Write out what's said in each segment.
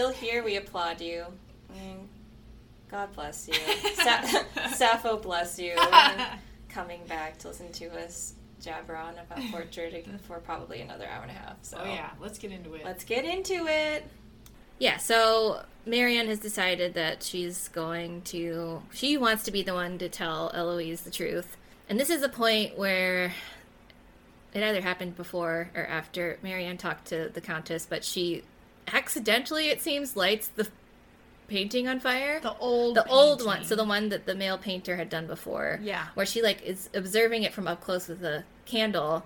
still here, we applaud you. I God bless you. Sa- Sappho bless you. Coming back to listen to us jabber on about portrait for probably another hour and a half. So Oh yeah, let's get into it. let's get into it. Yeah, so Marianne has decided that she's going to. She wants to be the one to tell Eloise the truth. And this is a point where it either happened before or after Marianne talked to the Countess, but she accidentally, it seems, lights the painting on fire. the old the old one, so the one that the male painter had done before. Yeah. Where she like is observing it from up close with a candle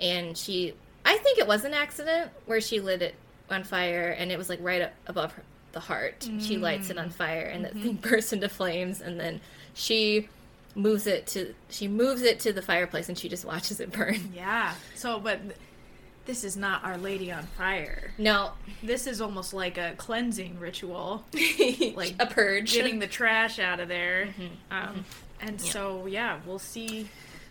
and she I think it was an accident where she lit it on fire and it was like right up above her, the heart. She lights it on Mm. fire and Mm-hmm. the thing bursts into flames and then she moves it to she moves it to the fireplace and she just watches it burn. Yeah. So, but this is not Our Lady on Fire. No, This is almost like a cleansing ritual, like a purge. getting the trash out of there. Mm-hmm. Um, and so, yeah, we'll see.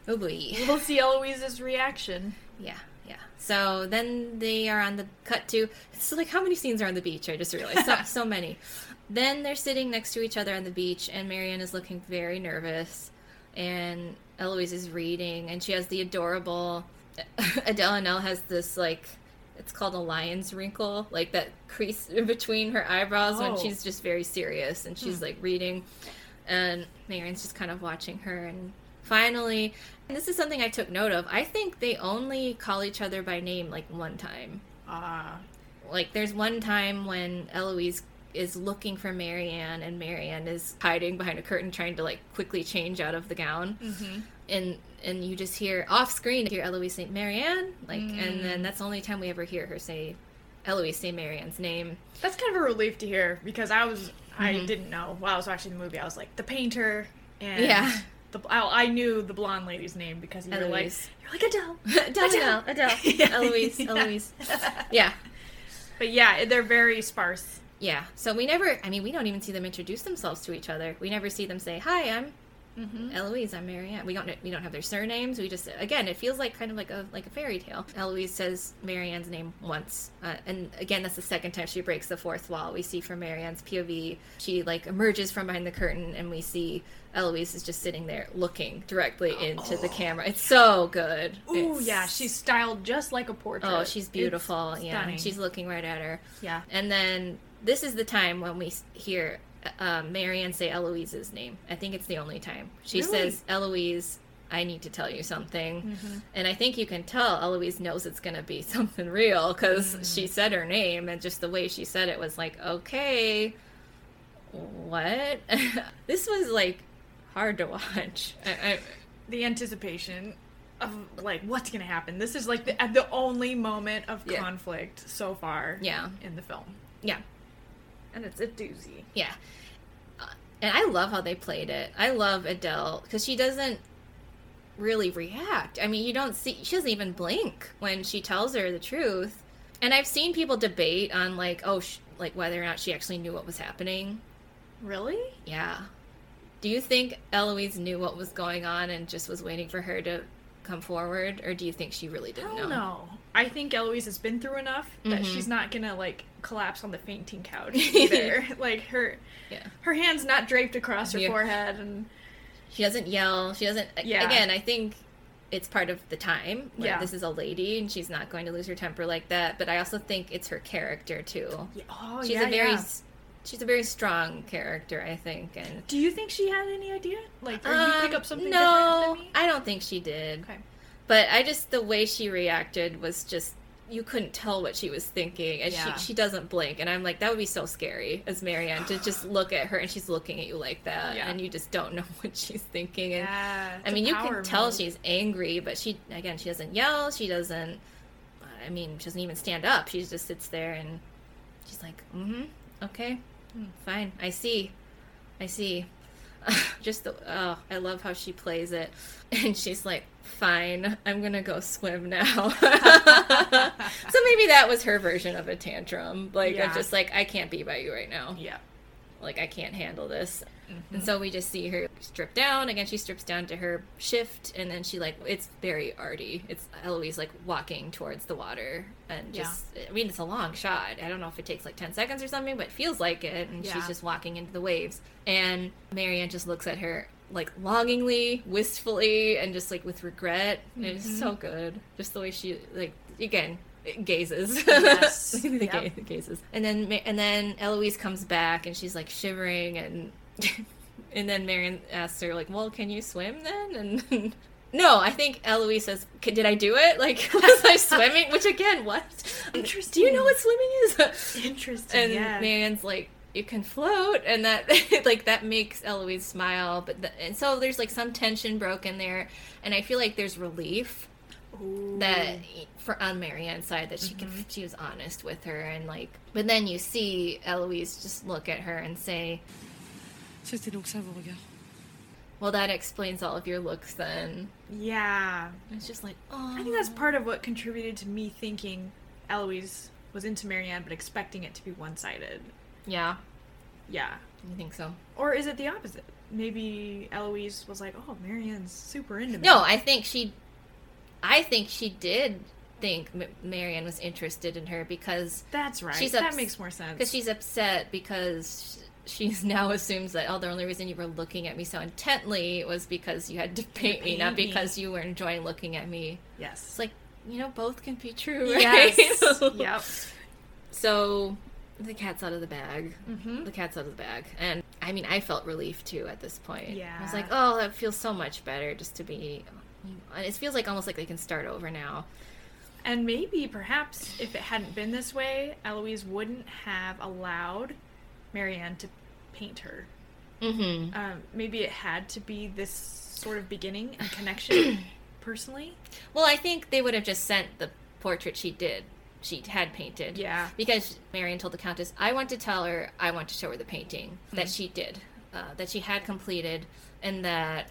oh boy. We'll see Eloise's reaction. Yeah, yeah. So then they are on the cut to. It's like how many scenes are on the beach? I just realized so, so many. Then they're sitting next to each other on the beach, and Marianne is looking very nervous, and Eloise is reading, and she has the adorable. Adele and Elle has this like. It's called a lion's wrinkle, like that crease between her eyebrows when Oh. she's just very serious and she's like reading. And Marianne's just kind of watching her. And finally, and this is something I took note of. I think they only call each other by name like one time. Ah, Like there's one time when Eloise is looking for Marianne and Marianne is hiding behind a curtain trying to like quickly change out of the gown. mm-hmm. And and you just hear off screen hear Eloise say Marianne like and then that's the only time we ever hear her say Eloise say Marianne's name. that's kind of a relief to hear because I was I Mm-hmm. didn't know while I was watching the movie. I was like the painter and Yeah. The, I, I knew the blonde lady's name because you were like Eloise. you're like Adele. Adele, Adele, Adele, Yeah. Eloise, Yeah. Eloise. Yeah. But yeah, they're very sparse. Yeah. So we never, I mean, we don't even see them introduce themselves to each other. We never see them say, "Hi, I'm Mm-hmm. Eloise. I'm Marianne." We don't we don't have their surnames. We just again, it feels like kind of like a like a fairy tale. Eloise says Marianne's name once, uh, and again, that's the second time she breaks the fourth wall. We see from Marianne's POV, she like emerges from behind the curtain, and we see Eloise is just sitting there looking directly into the camera. It's so good. Ooh, It's- yeah, she's styled just like a portrait. Oh, she's beautiful. It's Yeah, stunning. she's looking right at her. yeah. And then this is the time when we hear uh, Marianne say Eloise's name. I think it's the only time. She Really? says, Eloise, I need to tell you something. Mm-hmm. And I think you can tell Eloise knows it's going to be something real because Mm. she said her name and just the way she said it was like, okay, what? this was like hard to watch. I, I, The anticipation of like what's gonna happen. This is like the, the only moment of Yeah. conflict so far. Yeah. In the film, yeah. And it's a doozy. Yeah. Uh, And I love how they played it. I love Adele because she doesn't really react. I mean, you don't see, she doesn't even blink when she tells her the truth. And I've seen people debate on, like, oh, sh- like whether or not she actually knew what was happening. Really? Yeah. Do you think Eloise knew what was going on and just was waiting for her to come forward? Or do you think she really didn't don't know? know. I think Eloise has been through enough that Mhm. she's not gonna like collapse on the fainting couch either. like her, Yeah. her hands not draped across her Yeah. forehead, and She doesn't yell. She doesn't. Yeah. Again, I think it's part of the time. Like, Yeah. This is a lady, and she's not going to lose her temper like that. But I also think it's her character too. yeah, oh She's yeah, a very, yeah. she's a very strong character, I think. And Do you think she had any idea? Like, or you pick Um, up something no, different than me? I don't think she did. Okay. But I just the way she reacted was just you couldn't tell what she was thinking, and Yeah. she she doesn't blink, and I'm like that would be so scary as Marianne to just look at her and she's looking at you like that, Yeah. and you just don't know what she's thinking. And Yeah, I mean, you can tell she's angry, but she again she doesn't yell. She doesn't. I mean, she doesn't even stand up. She just sits there and she's like, "Mm-hmm, okay, Hmm. fine. I see, I see." just the oh, I love how she plays it, and she's like, "Fine, I'm gonna go swim now." so maybe that was her version of a tantrum, like Yeah. of just like, "I can't be by you right now." Yeah. Like I can't handle this. And mm-hmm. so we just see her strip down. Again, she strips down to her shift, and then she like it's very arty. It's Eloise like walking towards the water, and Yeah. just I mean it's a long shot. I don't know if it takes like ten seconds or something, but it feels like it. And Yeah. she's just walking into the waves, and Marianne just looks at her like longingly, wistfully, and just like with regret. It's Mm-hmm. so good, just the way she like again gazes. Yes. the Yep. ga- gazes, and then and then Eloise comes back, and she's like shivering and. And then Marianne asks her, like, well, can you swim then? And no, I think Eloise says, "K- did I do it? Like, was I swimming? Which again, what? Do you know what swimming is? Interesting. and yeah. Marianne's like, you can float, and that like that makes Eloise smile. But the, and so there's like some tension broken there, and I feel like there's relief Ooh. that for on Marianne's side that she Mm-hmm. can she was honest with her and like. But then you see Eloise just look at her and say, C'était donc ça vos regards. well, that explains all of your looks then. Yeah. It's just like, oh. I think that's part of what contributed to me thinking Eloise was into Marianne, but expecting it to be one sided. Yeah, Yeah. I think so. Or is it the opposite? Maybe Eloise was like, "Oh, Marianne's super into me." No, I think she, I think she did think Marianne was interested in her because that's right. She's that ups- makes more sense. because she's upset because she's now assumes that oh the only reason you were looking at me so intently was because you had to paint me, not me. because you were enjoying looking at me. yes. It's like you know both can be true, right? yes. yep. So the cat's out of the bag. Mm-hmm. The cat's out of the bag, and I mean I felt relief too at this point. Yeah. I was like, oh, that feels so much better just to be. It feels like almost like they can start over now. And maybe, perhaps, if it hadn't been this way, Eloise wouldn't have allowed Marianne to paint her. Mm-hmm. Um, maybe it had to be this sort of beginning and connection, personally. Well, I think they would have just sent the portrait she did, she had painted. Yeah. Because Marianne told the Countess, I want to tell her, I want to show her the painting that she did, uh, that she had completed, and that.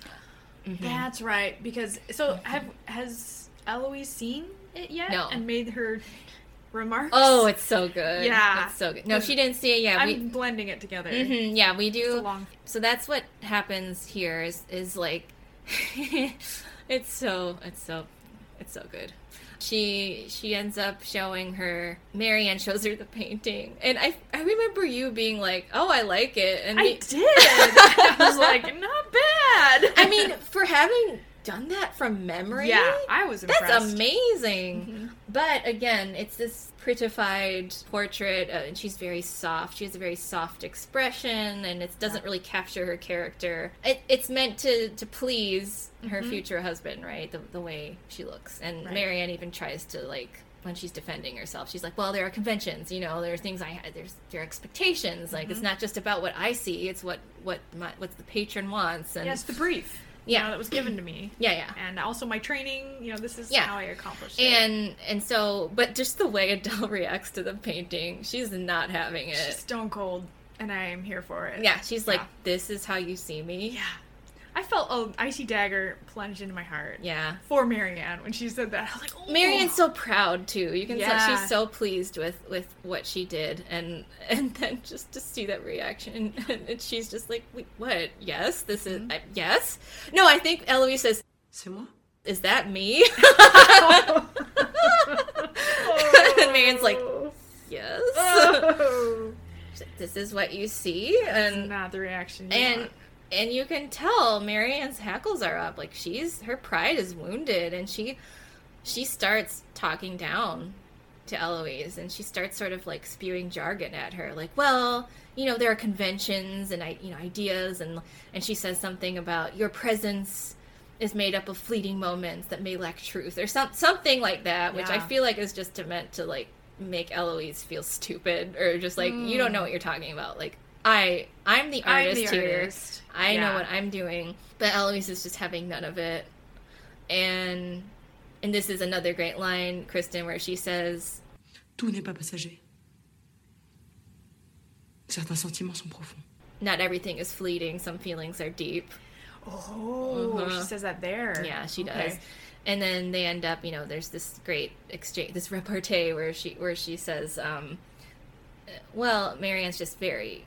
Mhm. That's right. Because so have has Eloise seen it yet? No. And made her remarks. Oh, it's so good. Yeah. It's so good. No, she didn't see it yet. I'm We, blending it together. Mhm, yeah, we do. long. so that's what happens here is is like it's so it's so it's so good she she ends up showing her marianne shows her the painting and i i remember you being like oh i like it and I me- did. I was like, not bad. i mean for having done that from memory yeah, I was impressed. Mm-hmm. that's amazing. But again, it's this prettified portrait, uh, and she's very soft. She has a very soft expression, and it doesn't really capture her character. It, it's meant to to please her future husband, right? The the way she looks, and Mm-hmm. Right. Marianne even tries to like. When she's defending herself, she's like, "Well, there are conventions, you know. There are things I there's there are expectations. Like Mm-hmm. it's not just about what I see; it's what what my, what the patron wants." And Yes, the brief. You Yeah. know, that was given to me. yeah, yeah. And also my training. You know, this is Yeah. how I accomplished it. And and so, but just the way Adele reacts to the painting, she's not having She's it. stone cold, and I am here for it. Yeah, she's like, "This is how you see me." Yeah. I felt an icy dagger plunged into my heart. Yeah. For Marianne when she said that. I was like, oh. Marianne's so proud too. You can tell she's so pleased with with what she did, and and then just to see that reaction, and, and she's just like, Wait, "What? Yes, this is mm-hmm. I, yes." No, I think Eloise says, C'est moi "Is that me?" and Marianne's like, "Yes." Oh. this is what you see, and not the reaction. You and want. And you can tell Marianne's hackles are up. Like she's her pride is wounded and she she starts talking down to Eloise and she starts sort of like spewing jargon at her. Like well you know there are conventions and I you know ideas and and she says something about your presence is made up of fleeting moments that may lack truth or some something like that which I feel like is just meant to like make Eloise feel stupid or just like you don't know hmm. what you're talking about. Like I I'm the Mm. I'm artist the here artist. I know what I'm doing. But Eloise is just having none of it. And and this is another great line, Kristen, where she says, Tout n'est pas passager. Certains sentiments sont profonds. Not everything is fleeting, some feelings are deep. Oh, Uh-huh. she says that there. Yeah, she Okay. does. And then they end up, you know, there's this great exchange this repartee where she where she says, um well, Marianne's just very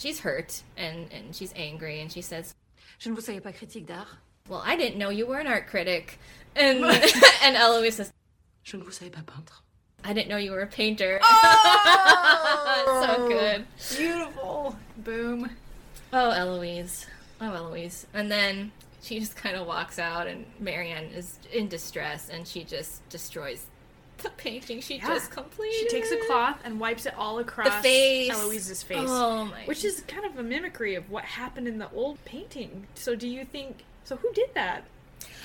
she's hurt and and she's angry and she says, Je ne vous savais pas critique d'art. "Well, I didn't know you were an art critic," and and Eloise says, Je ne vous savais pas peintre. "I didn't know you were a painter." Oh! so good. Beautiful. Boom. Oh, Eloise. Oh, Eloise. And then she just kind of walks out, and Marianne is in distress, and she just destroys the painting. She Yeah. just completed. She takes a cloth and wipes it all across face. Eloise's face. Oh my! Which is kind of a mimicry of what happened in the old painting. So do you think so who did that?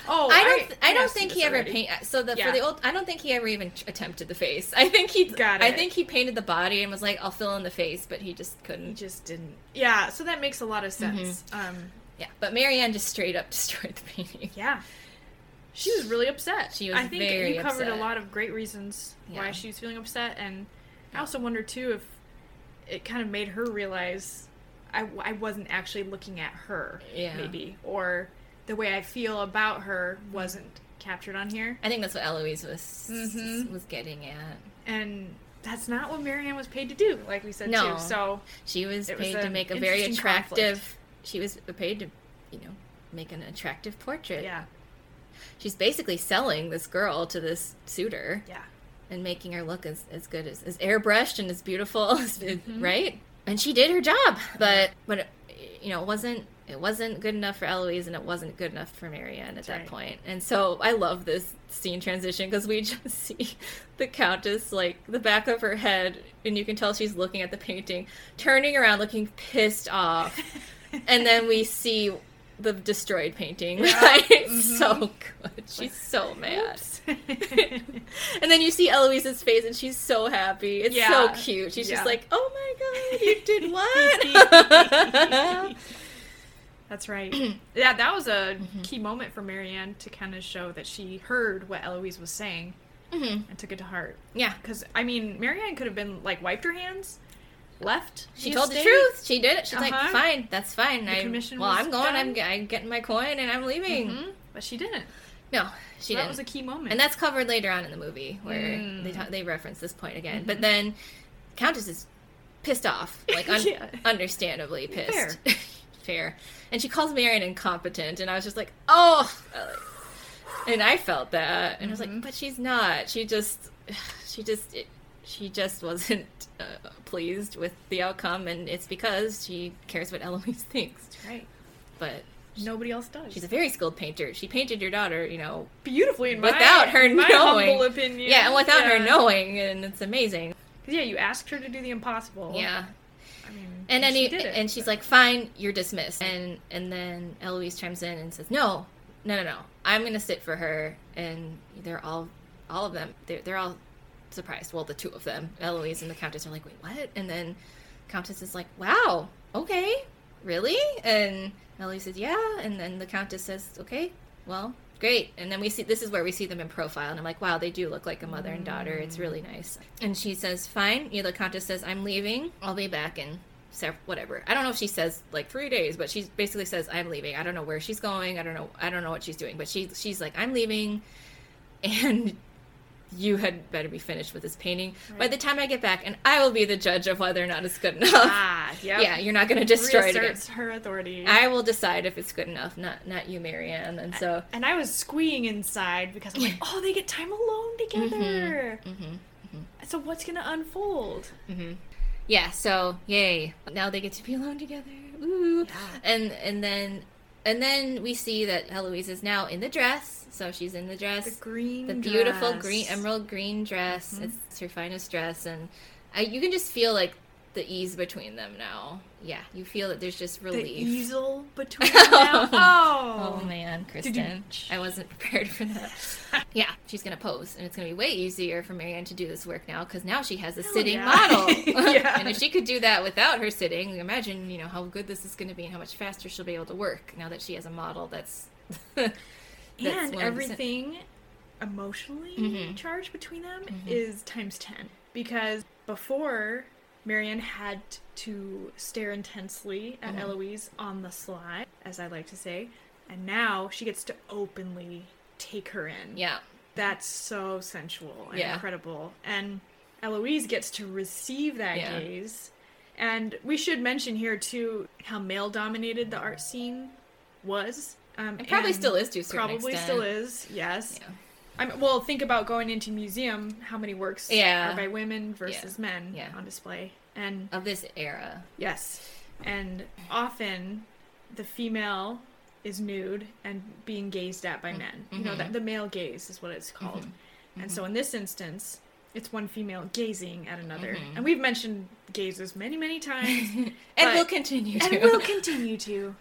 Oh, I don't. I, don't think he ever already. paint. So the Yeah. for the old, I don't think he ever even attempted the face. I think he Got it. I think he painted the body and was like, "I'll fill in the face," but he just couldn't. He just didn't. Yeah, so that makes a lot of Mm-hmm. sense. Um, Yeah, but Marianne just straight up destroyed the painting. yeah. She was really upset. She was I think you covered upset. a lot of great reasons why she was feeling upset, and I also wonder too if it kind of made her realize I, I wasn't actually looking at her, Yeah. maybe, or the way I feel about her wasn't captured on here, I think that's what Eloise was Mhm. was getting at. and that's not what Marianne was paid to do, like we said No. too. So She was It was paid to make a very attractive. She was paid to, you know, make an attractive portrait. yeah, She's basically selling this girl to this suitor yeah, and making her look as, as good as as airbrushed and as beautiful, as, Mm-hmm. right? And she did her job, but but it, you know it wasn't it wasn't good enough for Eloise and it wasn't good enough for Marianne at that right. point. And so I love this scene transition because we just see the Countess like the back of her head, and you can tell she's looking at the painting, turning around, looking pissed off, and then we see the destroyed painting. Right? It's so good. She's so mad. And then you see Eloise's face, and she's so happy. It's so cute. She's Yeah. just like, "Oh my god, you did what?" That's right. yeah, that was a Mm-hmm. key moment for Marianne to kind of show that she heard what Eloise was saying Mhm. and took it to heart. Yeah, Because I mean, Marianne could have been like wiped her hands, left. she told the truth. She did it. She's like, Uh-huh. "Fine, that's fine. The I, commission well, I'm going. I'm, I'm getting my coin, and I'm leaving." Mhm, but she didn't. No, she So didn't. was a key moment. and that's covered later on in the movie where Mm. they ta- they reference this point again. But then Countess is pissed off, like un- Yeah. understandably pissed. Fair. Fair. And she calls Marianne incompetent, and I was just like, oh. And I felt that, and I was Mm-hmm. like, but she's not. She just, she just, it, she just wasn't uh, pleased with the outcome, and it's because she cares what Eloise thinks. right. But Nobody else does. she's a very skilled painter. She painted your daughter, you know, beautifully in my, without her in my knowing. humble opinion. Yeah, and without her Yeah. knowing, and it's amazing. Yeah, you asked her to do the impossible. Yeah. I mean, And then she he, it. and she's like, "Fine, you're dismissed." And and then Eloise chimes in and says, "No, no, no, no. I'm gonna sit for her." And they're all, all of them, they're they're all surprised. Well, the two of them, Eloise and the Countess, are like, "Wait, what?" And then Countess is like, "Wow, okay, really?" And Eloise says, "Yeah." And then the Countess says, "Okay, well." Great. And then we see this is where we see them in profile. And I'm like, wow, they do look like a mother and daughter. It's really mm. nice. And she says, fine. You know, the Countess says, I'm leaving. I'll be back in whatever. I don't know if she says like three days, but she basically says I'm leaving. I don't know where she's going. I don't know. I don't know what she's doing, but she she's like I'm leaving, and you had better be finished with this painting by the time I get back, and I will be the judge of whether or not it's good enough. ah, yep. Yeah, you're not going to destroy it again. Her authority. I will decide if it's good enough, not not you, Marianne. And so and I was squeeing inside because I'm like, oh, they get time alone together. Mm-hmm, mm-hmm and So what's gonna unfold? yeah, so yay! Now they get to be alone together. Ooh. And and then and then we see that Eloise is now in the dress. So she's in the dress. The green, the beautiful dress. green emerald green dress. Mm-hmm. It's her finest dress, and I, you can just feel like the ease between them now. Yeah, you feel that there's just relief. The easel between them now. Oh Oh, man, Kristen, Doo-doo. I wasn't prepared for that. yeah, she's gonna pose, and it's gonna be way easier for Marianne to do this work now because now she has a sitting yeah. model. Yeah. and if she could do that without her sitting, imagine you know how good this is gonna be and how much faster she'll be able to work now that she has a model that's. that's and willing to sit. everything emotionally Mhm. charged between them is times 10 because before marianne had to stare intensely at Mhm. eloise on the sly as i like to say and now she gets to openly take her in Yeah, that's so sensual and Yeah. incredible and eloise gets to receive that Yeah. gaze And we should mention here too how male dominated the art scene was. Um, It probably still is to a certain Probably extent. still is. Yes. Yeah. I mean, well, think about going into museum. How many works Yeah. are by women versus men Yeah. on display? And Of this era. yes, and often the female is nude and being gazed at by mm-hmm. men. You know, that mm-hmm. the male gaze is what it's mm-hmm. called. And so in this instance, it's one female gazing at another. And we've mentioned gazes many, many times. and we'll continue to. and will continue to.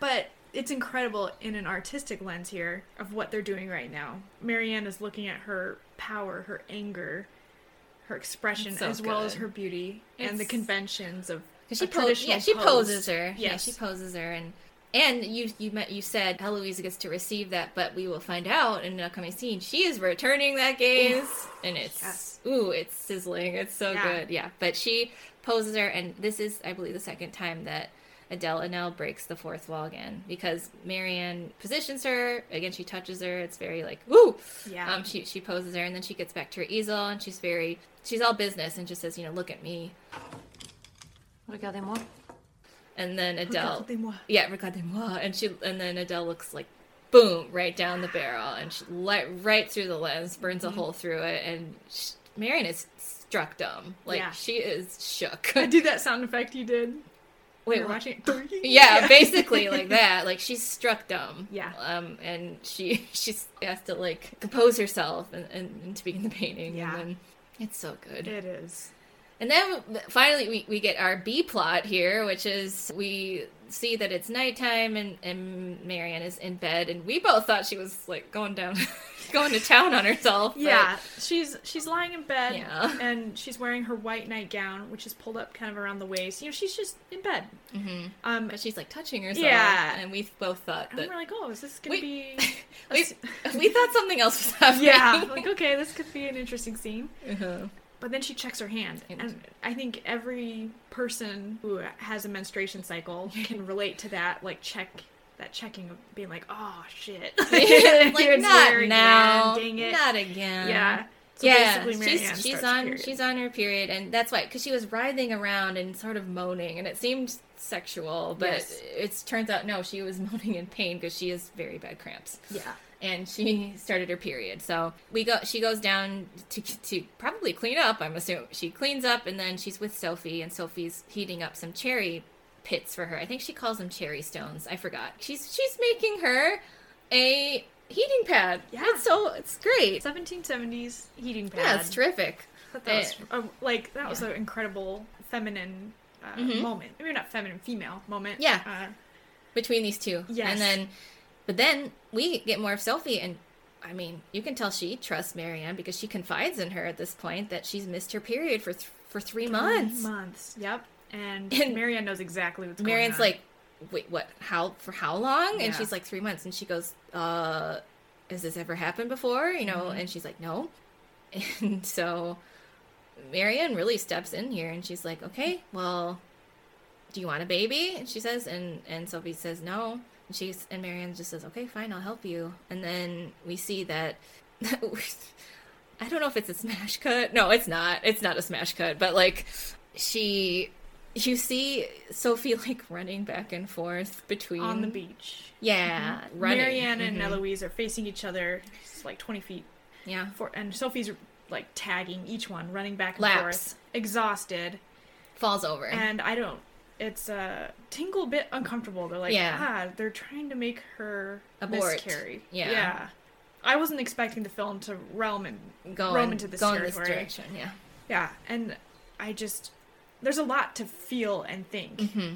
But it's incredible in an artistic lens here of what they're doing right now. Marianne is looking at her power, her anger, her expression, so as well as her beauty and the conventions of. she a po- traditional yeah, she pose. poses her. Yeah, she poses her, and and you you met you said Heloise gets to receive that, but we will find out in an upcoming scene she is returning that gaze, and it's Yes. ooh, it's sizzling. It's so Yeah. good. Yeah, but she poses her, and this is I believe the second time that. Adele Haenel breaks the fourth wall again because Marianne positions her again. She touches her. It's very like woo. Yeah. Um, she she poses her, and then she gets back to her easel, and she's very she's all business, and just says, you know, look at me. Regardez-moi. And then Adele, Regardez-moi. yeah, regardez-moi, and she, and then Adele looks like, boom, right down the barrel, and she light right through the lens, burns Mm-hmm. a hole through it, and sh Marianne is struck dumb, like Yeah. she is shook. I do that sound effect you did. Wait, You're watching it. Yeah, basically like that. Like she's struck dumb. Yeah. Um, and she she has to like compose herself and, and, and to begin the painting. Yeah. And then it's so good. It is. And then finally, we, we get our B plot here, which is we see that it's nighttime and, and Marianne is in bed, and we both thought she was like going down, going to town on herself. but- Yeah, she's she's lying in bed Yeah. and she's wearing her white nightgown, which is pulled up kind of around the waist. You know, she's just in bed. Mhm. Um, But she's like touching herself. Yeah. And we both thought and that. we're like, oh, is this gonna We- be? we, we thought something else was happening. yeah, like okay, this could be an interesting scene. Uh-huh. But then she checks her hand, And- I think every person who has a menstruation cycle can relate to that. Like check that checking of being like, oh shit, like It's not now, again, dang it. not again. yeah. So yeah, she's she's on period. she's on her period, and that's why because she was writhing around and sort of moaning, and it seemed sexual, but Yes. it turns out no, she was moaning in pain because she has very bad cramps, yeah. And she started her period. So we go, she goes down to to probably clean up. I'm assuming she cleans up, and then she's with Sophie, and Sophie's heating up some cherry pits for her. I think she calls them cherry stones. I forgot. She's she's making her a heating pad. Yeah. it's so it's great. 1770s heating pad. Yeah, it's terrific. that was uh, like that was an incredible feminine uh, Mhm. moment. Maybe not feminine, female moment. Yeah. Uh, between these two. Yes. And then, but then we get more of Sophie, and I mean, you can tell she trusts Marianne because she confides in her at this point that she's missed her period for th- for three months. months. Yep. And, And Marianne knows exactly what's Marianne's going on. Marianne's like, "Wait, what? How for how long?" And she's like, three months." And she goes, "Uh, has this ever happened before?" You know? Mhm. And she's like, "No." And so Marianne really steps in here, and she's like, "Okay, well." Do you want a baby? And she says, and and Sophie says no. And she's and Marianne just says, okay, fine, I'll help you. And then we see that I don't know if it's a smash cut. No, it's not. It's not a smash cut. But like she, you see Sophie like running back and forth between on the beach. Yeah, running. Marianne and Mhm. Eloise are facing each other. It's like 20 feet. Yeah, For, and Sophie's like tagging each one, running back and Laps. forth, exhausted. falls over. And I don't. It's a tingle bit uncomfortable. They're like, Yeah. ah, they're trying to make her Abort. miscarry. Yeah. yeah. I wasn't expecting the film to realm and going, roam into this go in this direction. Yeah. yeah, and I just there's a lot to feel and think hmm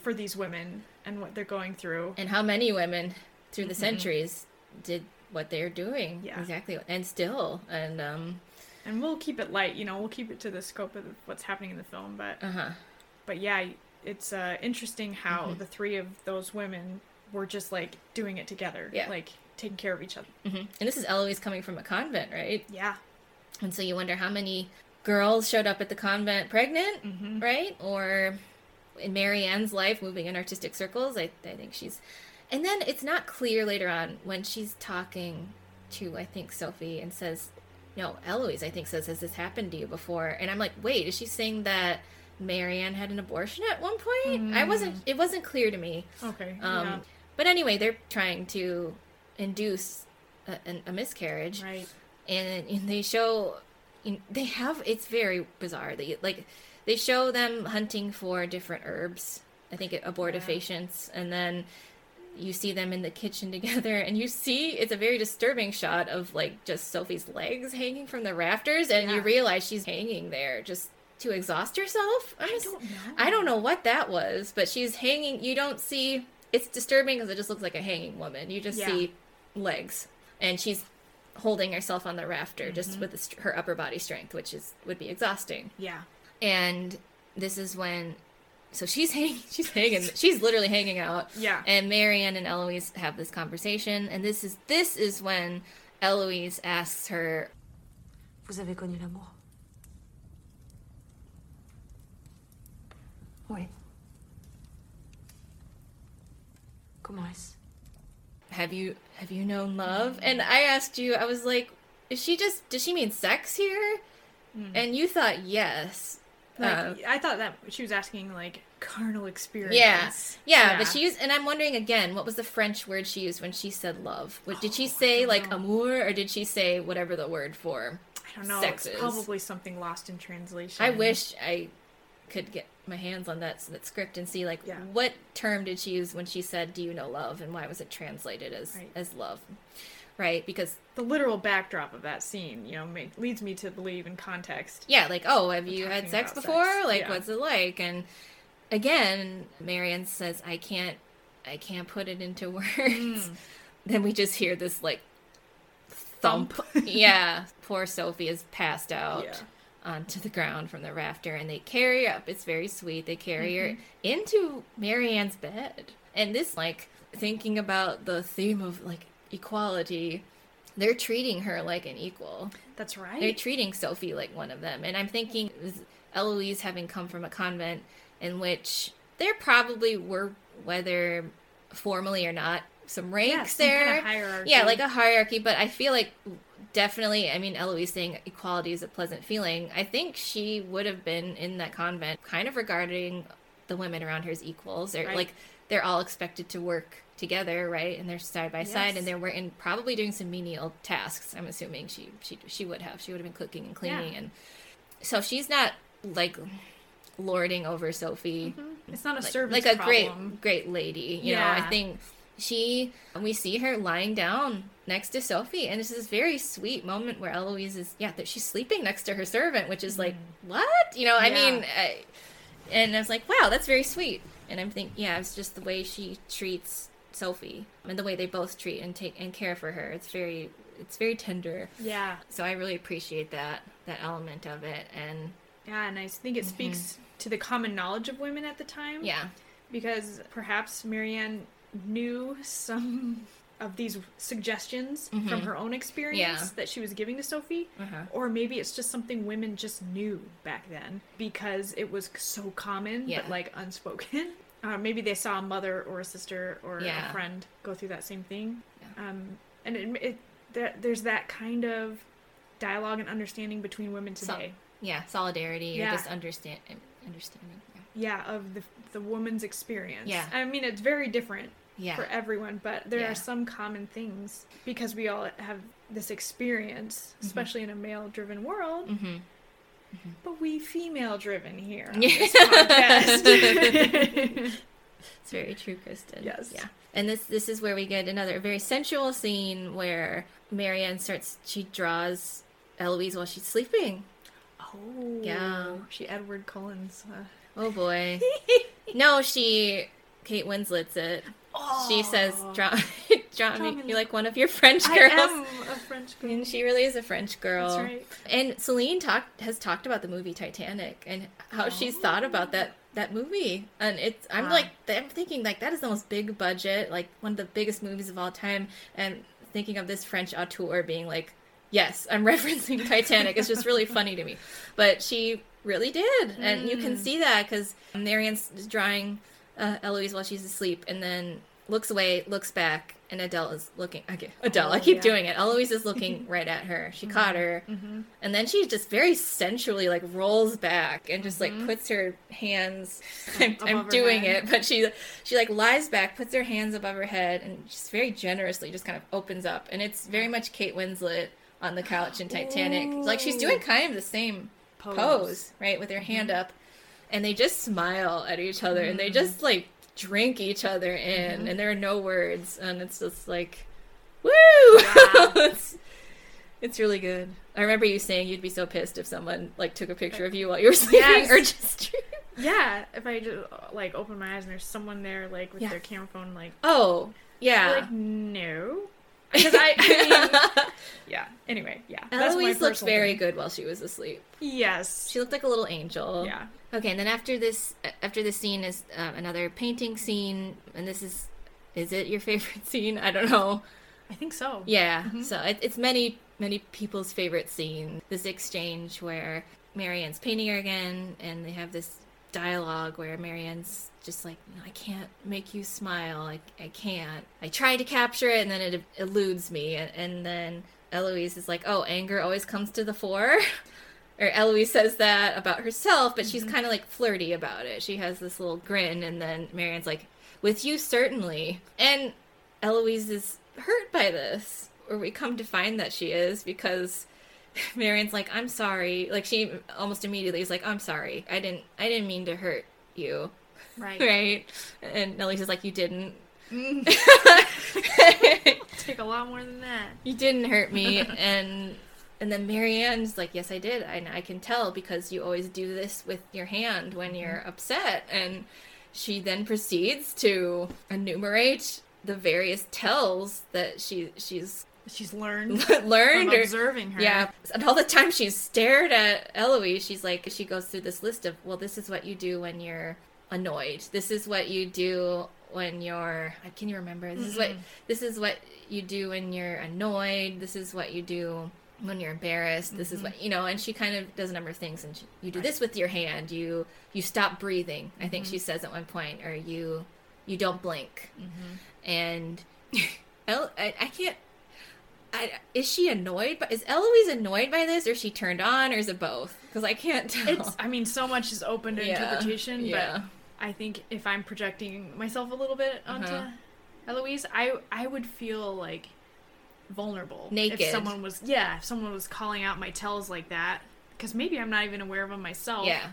for these women and what they're going through. And how many women through the Mhm. centuries did what they're doing? Yeah. exactly, and still, and um, And we'll keep it light, you know, we'll keep it to the scope of what's happening in the film, but uh huh. but yeah, it's uh, interesting how Mhm. the three of those women were just like doing it together, Yeah. like taking care of each other. hmm And this is Eloise coming from a convent, right? Yeah. And so you wonder how many girls showed up at the convent pregnant, Mm-hmm. right? Or in Marianne's life, moving in artistic circles. I, I think she's. And then it's not clear later on when she's talking to, I think, Sophie and says, no, Eloise, I think, says, Has this happened to you before? And I'm like, Wait, is she saying that Marianne had an abortion at one point. I wasn't. It wasn't clear to me. Okay. Um, yeah. But anyway, they're trying to induce a, a, miscarriage, Right. and, and they show they have it's very bizarre. They like they show them hunting for different herbs. I think abortifacients, and then you see them in the kitchen together, and you see it's a very disturbing shot of like just Sophie's legs hanging from the rafters, and you realize she's hanging there just to exhaust herself. I'm I just- don't know. I don't know what that was, but she's hanging. You don't see. It's disturbing because it just looks like a hanging woman. You just Yeah. see legs, and she's holding herself on the rafter just Mm-hmm. with the, her upper body strength, which is would be exhausting. Yeah. And this is when, so she's hanging. She's hanging. She's literally hanging out. Yeah. And Marianne and Eloise have this conversation, and this is this is when Eloise asks her, Vous avez connu l'amour Oui. Comment est-ce have you have you known love and i asked you i was like is she just does she mean sex here and you thought yes Like, Uh, I thought that she was asking like carnal experience. yeah. yeah but she used and i'm wondering again what was the french word she used when she said love what, did she say like amour or did she say whatever the word for I don't know. sex it's is. probably something lost in translation. i wish i could get my hands on that that script and see like Yeah. what term did she use when she said do you know love and why was it translated as Right. as love right because the literal backdrop of that scene, you know, make, leads me to believe in context. Yeah, like, oh, have you had sex before? sex, Like, yeah. what's it like? And again, Marianne says, I can't, I can't put it into words. Mm. Then we just hear this like thump. yeah, poor Sophie is passed out Yeah. Onto the ground from the rafter, and they carry her up. It's very sweet. They carry her Mm-hmm. into Marianne's bed, and this like thinking about the theme of like equality. They're treating her like an equal. That's right. They're treating Sophie like one of them. And I'm thinking is Eloise having come from a convent in which there probably were, whether formally or not, some ranks Yeah, some there. kinda hierarchy. Yeah, like a hierarchy. But I feel like definitely, I mean, Eloise saying equality is a pleasant feeling. I think she would have been in that convent kind of regarding the women around her as equals. They're Right. like, they're all expected to work together, right? And they're side by side, and they're working, probably doing some menial tasks. I'm assuming she she she would have. She would have been cooking and cleaning, Yeah. and so she's not like lording over Sophie mm-hmm. It's not a like, service like a problem. great great lady. You know, I think she we see her lying down next to Sophie, and it's this very sweet moment where Eloise is yeah that she's sleeping next to her servant, which is like what you know. I Mm. Yeah. mean, I, and I was like, wow, that's very sweet. And I'm thinking, yeah, it's just the way she treats Sophie and the way they both treat and take and care for her. It's very it's very tender. Yeah. So I really appreciate that that element of it, and Yeah, and I think it speaks to the common knowledge of women at the time. Mm-hmm. yeah, Because perhaps Marianne knew some of these suggestions from her own experience Mm-hmm. Yeah. that she was giving to Sophie. Uh-huh. Or maybe it's just something women just knew back then because it was so common Yeah. but like unspoken. Uh, maybe they saw a mother or a sister or Yeah. a friend go through that same thing. Um, and it, it, there, there's that kind of dialogue and understanding between women So- today. yeah, solidarity or just understand understanding. Yeah. of the the woman's experience Yeah. i mean it's very different Yeah. for everyone but there Yeah. are some common things because we all have this experience especially in a male driven world Mm-hmm. but we female driven here on this podcast It's very true, Kristen. Yes. Yeah. And this this is where we get another very sensual scene where Marianne starts she draws Eloise while she's sleeping. oh Yeah. she edward cullen's uh, Oh boy. no, she Kate Winslet's it. She says draw draw me me you're like one of your French girls." i am a french girl And she really is a French girl. That's right. And Celine talked has talked about the movie Titanic and how she's thought about that oh. that movie. And it's I'm Wow. like I'm thinking like that is the most big budget, like one of the biggest movies of all time. And thinking of this French auteur being like, yes, I'm referencing Titanic. it's just really funny to me. But she really did, and you can see that because Marianne's drawing uh, Eloise while she's asleep, and then looks away, looks back, and Adele is looking. Okay, Adele. I Oh, keep yeah. doing it. Eloise is looking right at her. She caught her, and then she just very sensually like rolls back and just like puts her hands. I'm, I'm doing head. it, but she she like lies back, puts her hands above her head, and just very generously just kind of opens up. And it's very much Kate Winslet on the couch in Titanic. Like she's doing kind of the same Pose. pose, right, with her mm-hmm. hand up, and they just smile at each other, and they mm-hmm. just like drink each other in, mm-hmm. and there are no words, and it's just like, woo! it's, it's really good. I remember you saying you'd be so pissed if someone like took a picture of you while you were sleeping, Yes. or just. Yeah, if I just like open my eyes and there's someone there like with Yeah. their camera phone, like, Oh, yeah. like no, because I, I mean, yeah. Anyway, yeah. Eloise looked very thing. good while she was asleep. Yes. She looked like a little angel. yeah. Okay, and then after this, after this scene is uh, another painting scene, and this is, is it your favorite scene? I don't know. I think so. Yeah, so it, it's many many people's favorite scene. This exchange where Marianne's painting her again, and they have this dialogue where Marianne's just like, I can't make you smile. I, I can't. I tried to capture it, and then it eludes me. And, and then Eloise is like, oh, anger always comes to the fore. or Eloise says that about herself, but she's mm-hmm. kind of like flirty about it. She has this little grin, and then Marianne's like, with you certainly. And Eloise is hurt by this, or we come to find that she is because Marianne's like, "I'm sorry." Like she almost immediately is like, "I'm sorry. I didn't. I didn't mean to hurt you." Right. Right? And Eloise is like, "You didn't. Mm. Take a lot more than that. you didn't hurt me." And and then Marianne's like, "Yes, I did. and I can tell because you always do this with your hand when you're mm-hmm. upset." And she then proceeds to enumerate the various tells that she she's She's learned learned or observing her. Yeah, and all the time she's stared at Eloise. She's like, she goes through this list of, well, this is what you do when you're annoyed. This is what you do when you're. Can you remember? This is what this is what you do when you're annoyed. This is what you do when you're embarrassed. This is what you know. And she kind of does a number of things. And she, you do this with your hand. You you stop breathing. I think mm-hmm. she says at one point, or you you don't blink. Mm-hmm. And I, I can't. I, is she annoyed? But is Eloise annoyed by this, or is she turned on, or is it both? Because I can't tell. It's. I mean, so much is open to Yeah, interpretation, yeah. but I think if I'm projecting myself a little bit onto Uh-huh. Eloise, I I would feel like vulnerable Naked. if someone was yeah if someone was calling out my tells like that because maybe I'm not even aware of them myself. yeah,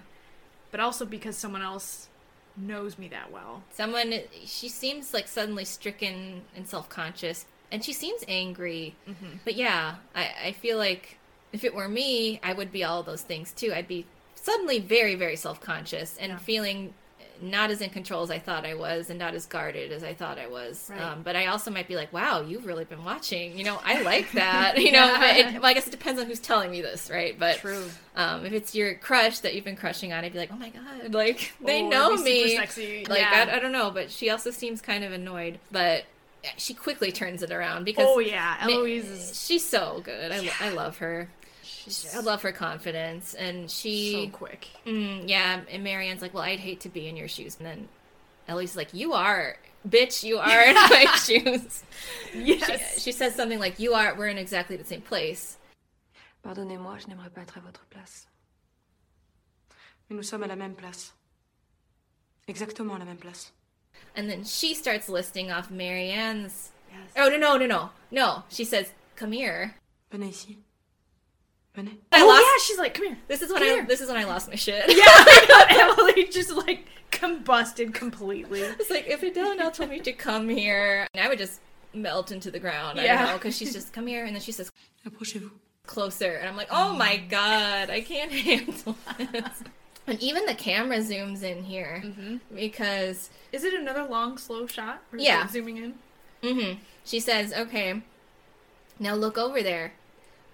but also because someone else knows me that well. someone. She seems like suddenly stricken and self conscious, and she seems angry. Mm-hmm. But yeah, I, I feel like if it were me, I would be all those things too. I'd be suddenly very, very self conscious and Yeah. feeling not as in control as I thought I was and not as guarded as I thought I was. Right. Um, but I also might be like, wow, you've really been watching. You know, I like that. You know, but it, well, I guess it depends on who's telling me this, right? But True. um, if it's your crush that you've been crushing on, I'd be like, oh my god, like they Oh, know me. super sexy. Like yeah. I, I don't know, but she also seems kind of annoyed. But she quickly turns it around because oh yeah, Eloise is she's so good. I, lo- I love her. she's I love her confidence, and she, so quick. mm, yeah. And Marianne's like, "Well, I'd hate to be in your shoes." And then Ellie's like, "You are, bitch. You are in my shoes." Yes. She, she says something like, "You are. We're in exactly the same place." Pardonnez-moi, je n'aimerais pas être à votre place. Mais nous sommes à la même place. Exactement à la même place. And then she starts listing off Marianne's. Yes. Oh no no no no no! She says, "Come here." Venez ici. Venez. I oh lost. yeah, she's like, come here. This is when Come I. here. This is when I lost my shit. Yeah, I know. Emily just like combusted completely. It's like if Adele now told me to come here, and I would just melt into the ground. I Yeah. don't know because she's just come here, and then she says Approchez-vous. closer, and I'm like, oh my god, I can't handle this. And even the camera zooms in here because Is it another long, slow shot? Or is Yeah. it zooming in. mhm, she says, okay, now look over there,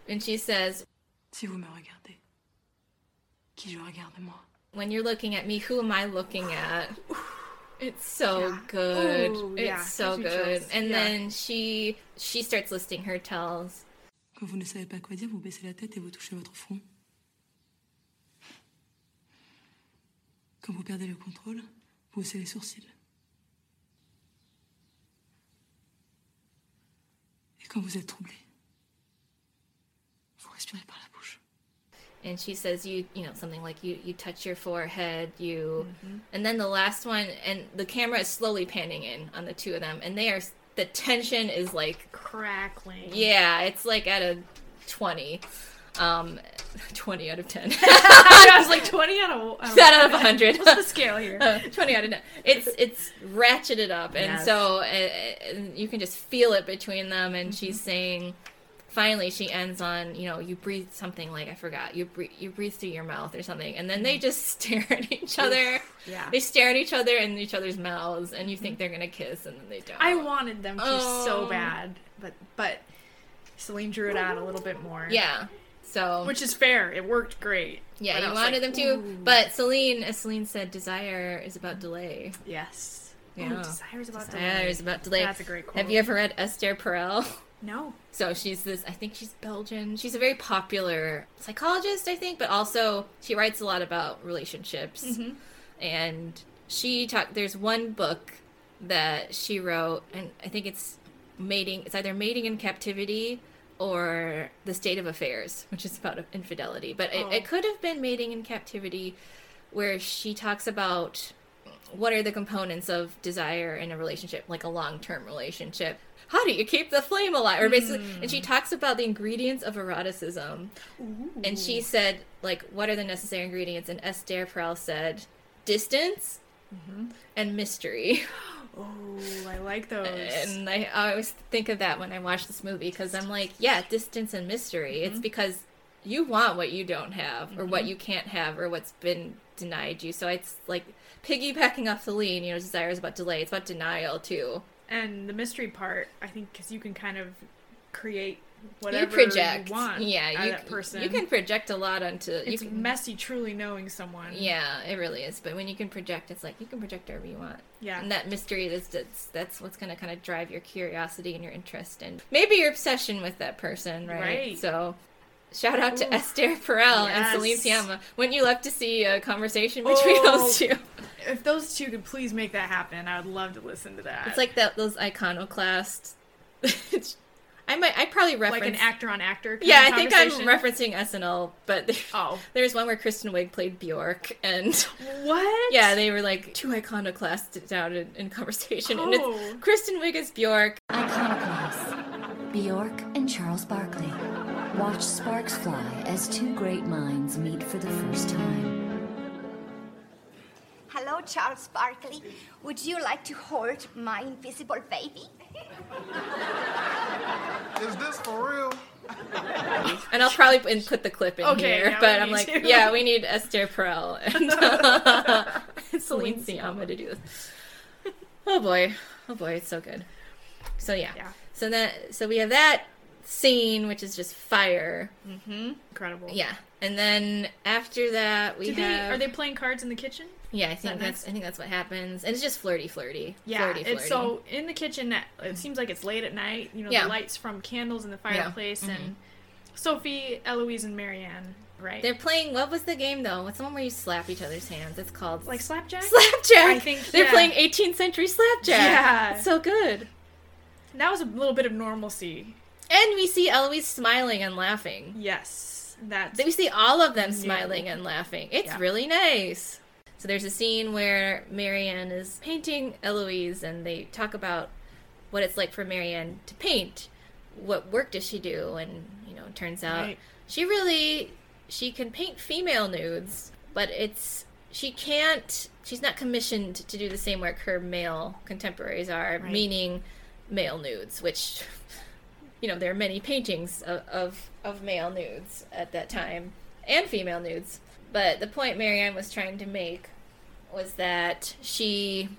and she says, Si vous me regardez, qui je regarde moi when you're looking at me, who am I looking at? It's so Yeah. good. Ooh, it's yeah, so good. chills. And Yeah. then she she starts listing her tells. Quand vous ne savez pas quoi dire, vous baissez la tête et vous touchez votre front. Quand vous perdez le contrôle, vous haussez les sourcils. Quand vous êtes troublé, vous respirez par la bouche. and she says you you know something like you you touch your forehead you Mm-hmm. and then the last one and the camera is slowly panning in on the two of them and they are the tension is like Crackling. yeah it's like at a 20 um 20 out of 10 I was like 20 out of, out of, out of 100 What's the scale here? Uh, 20 out of 10 it's it's ratcheted up and Yes. so uh, you can just feel it between them and she's Mm-hmm. saying finally she ends on you know you breathe something like i forgot you breathe you breathe through your mouth or something and then they just stare at each other Mm-hmm. Yeah. they stare at each other in each other's mouths and you think they're gonna kiss and then they don't I wanted them to so Oh. bad, but but Celine drew it out a little bit more. yeah so Which is fair. It worked great. yeah But I you wanted like, them to ooh. but celine as celine said desire is about delay Yes. Yeah. Ooh, Desire's about desire is about delay That's a great quote. have you ever read esther perel No. So she's this, I think she's Belgian. She's a very popular psychologist, I think, but also she writes a lot about relationships. Mm-hmm. And she talked, there's one book that she wrote, and I think it's mating, it's either mating in captivity or the state of affairs, which is about infidelity. But it, Oh. it could have been mating in captivity, where she talks about what are the components of desire in a relationship, like a long term relationship. How do you keep the flame alive? Or basically, and she hmm. talks about the ingredients of eroticism. And she said, like, what are the necessary ingredients? And Esther Perel said, distance and mystery. Oh, I like those. And I, I always think of that when I watch this movie because I'm like, yeah, distance and mystery. Mm-hmm. It's because you want what you don't have or what you can't have or what's been denied you. So it's like piggybacking off Celine, you know, desire is about delay. It's about denial too. and the mystery part, I think, because you can kind of create whatever you project. want yeah, you, that person. you can project a lot onto. you It's can, messy, truly knowing someone. Yeah, it really is. But when you can project, it's like you can project whatever you want. Yeah. And that mystery is that's that's what's going to kind of drive your curiosity and your interest and maybe your obsession with that person, right? Right. So. Shout out to Ooh. Esther Perel and Yes. Celine Sciamma. Wouldn't you love to see a conversation oh, between Oh. those two? If those two could please make that happen, I would love to listen to that. It's like that those iconoclast. I might. I probably reference. like an actor on actor. Kind yeah, of I think I'm referencing SNL, but there- Oh, there's one where Kristen Wiig played Bjork, and what? yeah, they were like two iconoclasts down in, in conversation, and Oh. it's Kristen Wiig is Bjork. Iconoclasts Bjork and Charles Barkley. Watch sparks fly as two great minds meet for the first time. Hello, Charles Barkley. Would you like to hold my invisible baby? Is this for real? And I'll probably put- put the clip in Okay, here, yeah, but I'm like, to. yeah, we need Esther Perel and uh, Celine Sciamma to do this. Oh boy, oh boy, it's so good. So yeah, Yeah. so that so we have that scene, which is just fire. Mm-hmm. Incredible. Yeah, and then after that we Do they, are they playing cards in the kitchen? Yeah, I think that that's? I think that's what happens, and it's just flirty, flirty. Yeah, flirty, it's so in the kitchen. It seems like it's late at night. You know, Yeah. the lights from candles in the Yeah. fireplace, Mhm. and Sophie, Eloise, and Marianne. Right? They're playing. What was the game though? What's the one where you slap each other's hands? It's called like slapjack. Slapjack. I think, they're yeah. playing 18th century slapjack. Yeah. It's so good. That was a little bit of normalcy. And we see Eloise smiling and laughing. Yes, that's We see all of them smiling and laughing. It's Yeah. really nice. So there's a scene where Marianne is painting Eloise, and they talk about what it's like for Marianne to paint. What work does she do? And you know, it turns out Right. she really she can paint female nudes, but it's she can't. She's not commissioned to do the same work her male contemporaries are, Right. meaning male nudes, which you know there are many paintings of, of of male nudes at that time and female nudes. But the point Marianne was trying to make was that she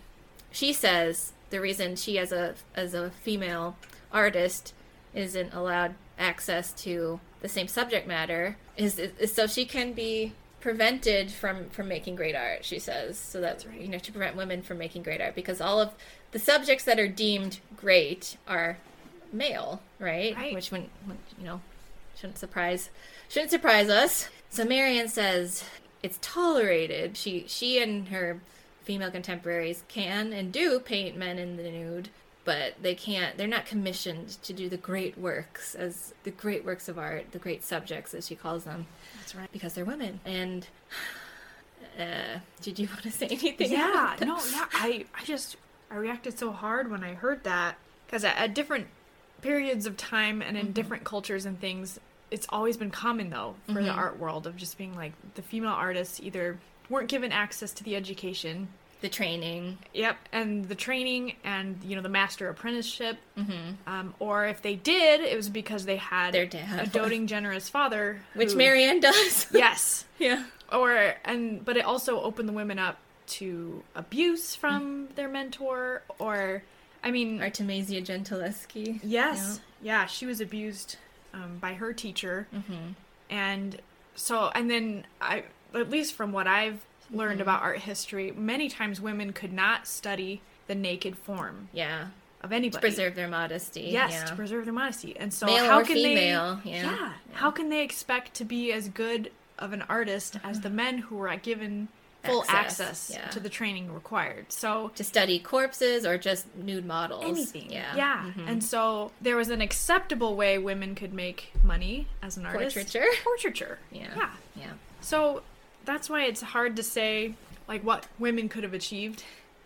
she says the reason she as a as a female artist isn't allowed access to the same subject matter is, is so she can be prevented from from making great art she says. So that you know to prevent women from making great art because all of the subjects that are deemed great are male right, Right. which when you know shouldn't surprise shouldn't surprise us so marianne says it's tolerated she she and her female contemporaries can and do paint men in the nude but they can't. They're not commissioned to do the great works as the great works of art, the great subjects as she calls them, That's right. because they're women. And uh, did you want to say anything? Yeah, no, yeah. I, I just, I reacted so hard when I heard that because at, at different periods of time and in different cultures and things, it's always been common though for the art world of just being like the female artists either weren't given access to the education. the training. Yep, and the training and you know the master apprenticeship, um, or if they did, it was because they had Their dad. a doting, generous father, Which Marianne does. yes, yeah. or and but it also opened the women up to abuse from their mentor or i mean Artemisia Gentileschi. yes yeah. she was abused um, by her teacher and so and then i at least from what i've learned about art history many times women could not study the naked form Yeah. of anybody Preserve their modesty. Yes, yeah. to preserve their modesty. And so Male how or can female, they yeah. How can they expect to be as good of an artist as the men who were given full Access, access, yeah. to the training required? So to study corpses or just nude models. anything. Yeah. Yeah. Mhm. And so there was an acceptable way women could make money as an artist. Portraiture? Portraiture. Yeah. Yeah. Yeah. So that's why it's hard to say like what women could have achieved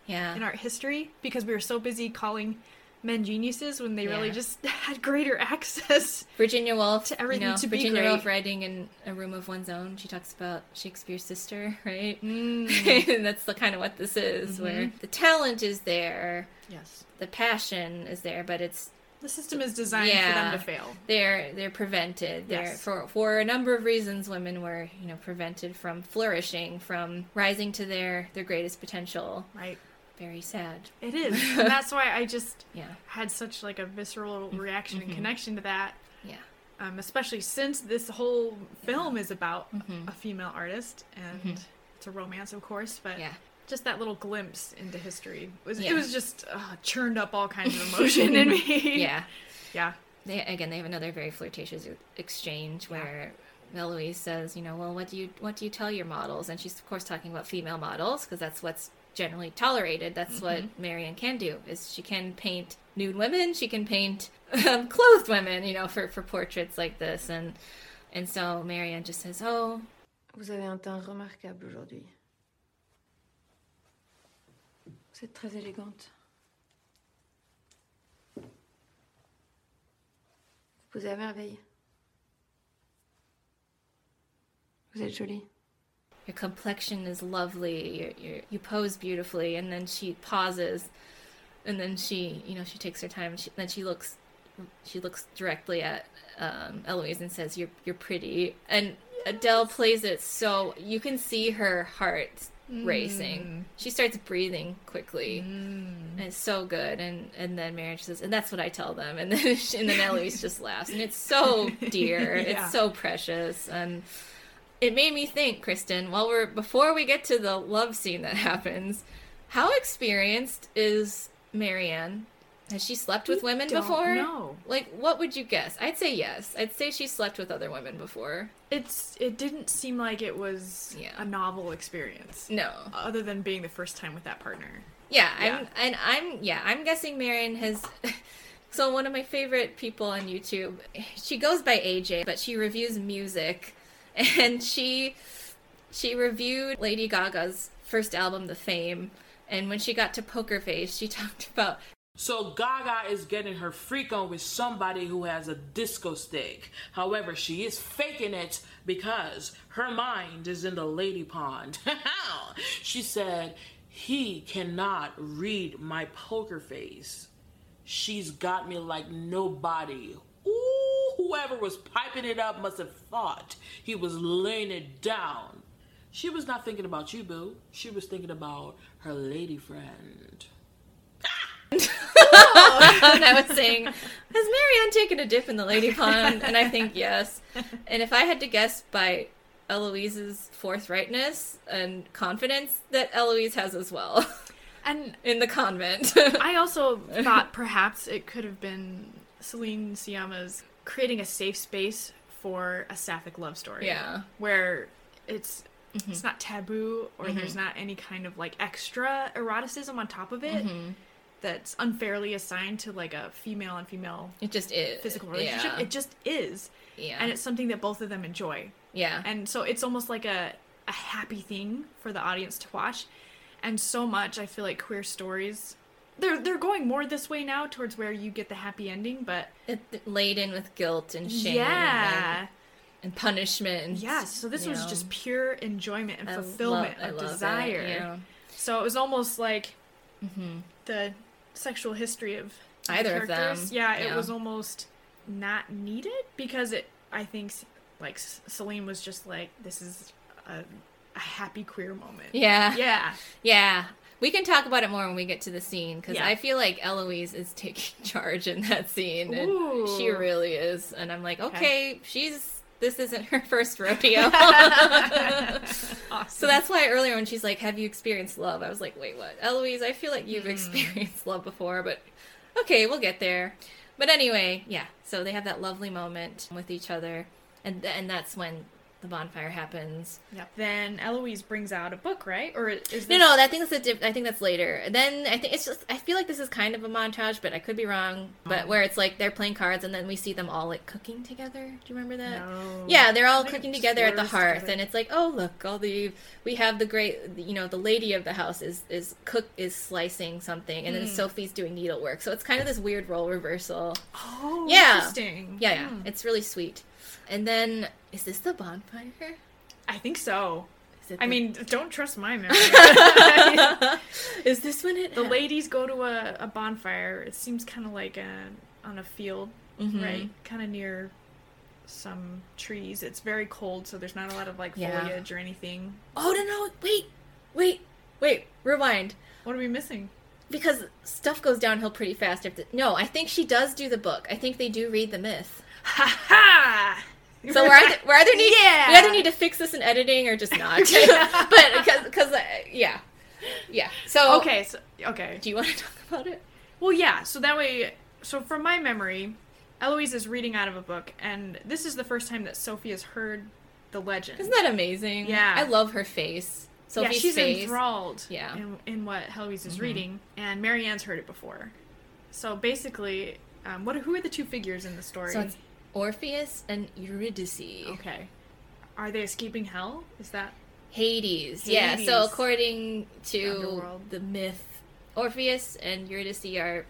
Yeah. in art history because we were so busy calling men geniuses when they really just had greater access Virginia Woolf, to everything you know, to be Virginia. Woolf writing in a room of one's own. She talks about Shakespeare's sister, right? Mm. and that's the kind of what this is, Mm-hmm. where the talent is there, Yes. the passion is there, but it's The system is designed for them to fail. they're they're prevented. They're Yes. for for a number of reasons women were, you know, prevented from flourishing, from rising to their their greatest potential. Right. Very sad. It is. and that's why I just Yeah. had such like a visceral reaction Mm-hmm. and connection to that. Yeah. Um, especially since this whole film is about Mm-hmm. a female artist and it's a romance of course, but Yeah. just that little glimpse into history was Yeah. it was just uh, churned up all kinds of emotion in me. Yeah. Yeah. they again they have another very flirtatious exchange where Eloise says, you know, well, what do you what do you tell your models? And she's of course talking about female models because that's what's generally tolerated. That's what Marianne can do is she can paint nude women, she can paint um, clothed women, you know, for for portraits like this, and and so Marianne just says, oh, Vous avez un teint remarquable aujourd'hui. Vous êtes très élégante. Vous posez à merveille. Vous êtes jolie. Your complexion is lovely, you're, you're, you pose beautifully, and then she pauses, and then she, you know, she takes her time, and she, then she looks, she looks directly at um, Eloise and says, "You're you're pretty," and Adele plays it so you can see her heart racing. She starts breathing quickly, and it's so good. And and then Marianne says, "And that's what I tell them," and then she, and then Eloise just laughs, and it's so dear, Yeah. it's so precious, and it made me think, Kristen, while we're before we get to the love scene that happens, how experienced is Marianne? Has she slept with women don't before? No. Like, what would you guess? I'd say yes. I'd say she slept with other women before. It's it didn't seem like it was Yeah. a novel experience. No. Other than being the first time with that partner. Yeah, Yeah. I'm, and I'm yeah, I'm guessing Marianne has. so one of my favorite people on YouTube, she goes by AJ, but she reviews music, and she she reviewed Lady Gaga's first album, The Fame, and when she got to Poker Face, she talked about So Gaga is getting her freak on with somebody who has a disco stick. However, she is faking it because her mind is in the lady pond. she said, He cannot read my poker face. She's got me like nobody. Ooh, whoever was piping it up must have thought he was laying it down. She was not thinking about you, boo. She was thinking about her lady friend. Ah! and I was saying, has Marianne taken a dip in the lady pond? And I think yes. And if I had to guess by Eloise's forthrightness and confidence, that Eloise has as well And in the convent. I also thought perhaps it could have been Celine Sciamma's creating a safe space for a sapphic love story. Yeah. Where it's mm-hmm. it's not taboo or mm-hmm. there's not any kind of like extra eroticism on top of it. Mm-hmm. that's unfairly assigned to like a female and female It just is physical relationship. Yeah. It just is. Yeah. And it's something that both of them enjoy. yeah. And so it's almost like a, a happy thing for the audience to watch. And so much I feel like queer stories they're they're going more this way now towards where you get the happy ending, but it, laden with guilt and shame yeah. and, and punishment. Yes, so this was know, just pure enjoyment and I fulfillment love- of love it, desire. yeah. So it was almost like mm-hmm. the sexual history of the Either of them, characters. Yeah, it yeah. was almost not needed because it. I think like Celine was just like, this is a, a happy queer moment. Yeah. Yeah. Yeah. We can talk about it more when we get to the scene because Yeah. I feel like Eloise is taking charge in that scene, and she really is. And I'm like, okay, she's this isn't her first rodeo. awesome. So that's why earlier when she's like, "Have you experienced love?" I was like, "Wait, what?" Eloise, I feel like you've Hmm. experienced love before, but okay, we'll get there. But anyway, yeah. So they have that lovely moment with each other, and and that's when the bonfire happens. Yep. Then Eloise brings out a book, right? Or is this... No, no, I think that's a diff- I think that's later. Then I think it's just I feel like this is kind of a montage, but I could be wrong. But where it's like they're playing cards, and then we see them all like cooking together. Do you remember that? No. Yeah, they're all cooking together at the hearth, together. and it's like, oh look, all the we have the great, you know, the lady of the house is is cook is slicing something, and then Hmm. Sophie's doing needlework. So it's kind of this weird role reversal. Oh, Yeah. interesting. Yeah, yeah, Hmm. it's really sweet. And then is this the bonfire? I think so. Is it I the- mean, don't trust my memory. is this when it? the ladies go to a, a bonfire. It seems kind of like a, on a field, Mhm. right? Kind of near some trees. It's very cold, so there's not a lot of like Yeah. foliage or anything. Oh no no wait wait wait rewind What are we missing? because stuff goes downhill pretty fast. No, I think she does do the book. I think they do read the myth. Ha ha! So we're either, we're either need Yeah. we either need to fix this in editing or just not. but because because uh, yeah yeah. So Okay, so okay. do you want to talk about it? Well, yeah. So that way, so from my memory, Eloise is reading out of a book, and this is the first time that Sophie has heard the legend. Isn't that amazing? Yeah. I love her face. Sophie's yeah, she's face. enthralled Yeah. in, in what Eloise is Mhm. reading, and Marianne's heard it before. So basically, um, what who are the two figures in the story? So it's Orpheus and Eurydice. okay. Are they escaping hell? Is that Hades. Yeah. So according to underworld. the myth, Orpheus and Eurydice are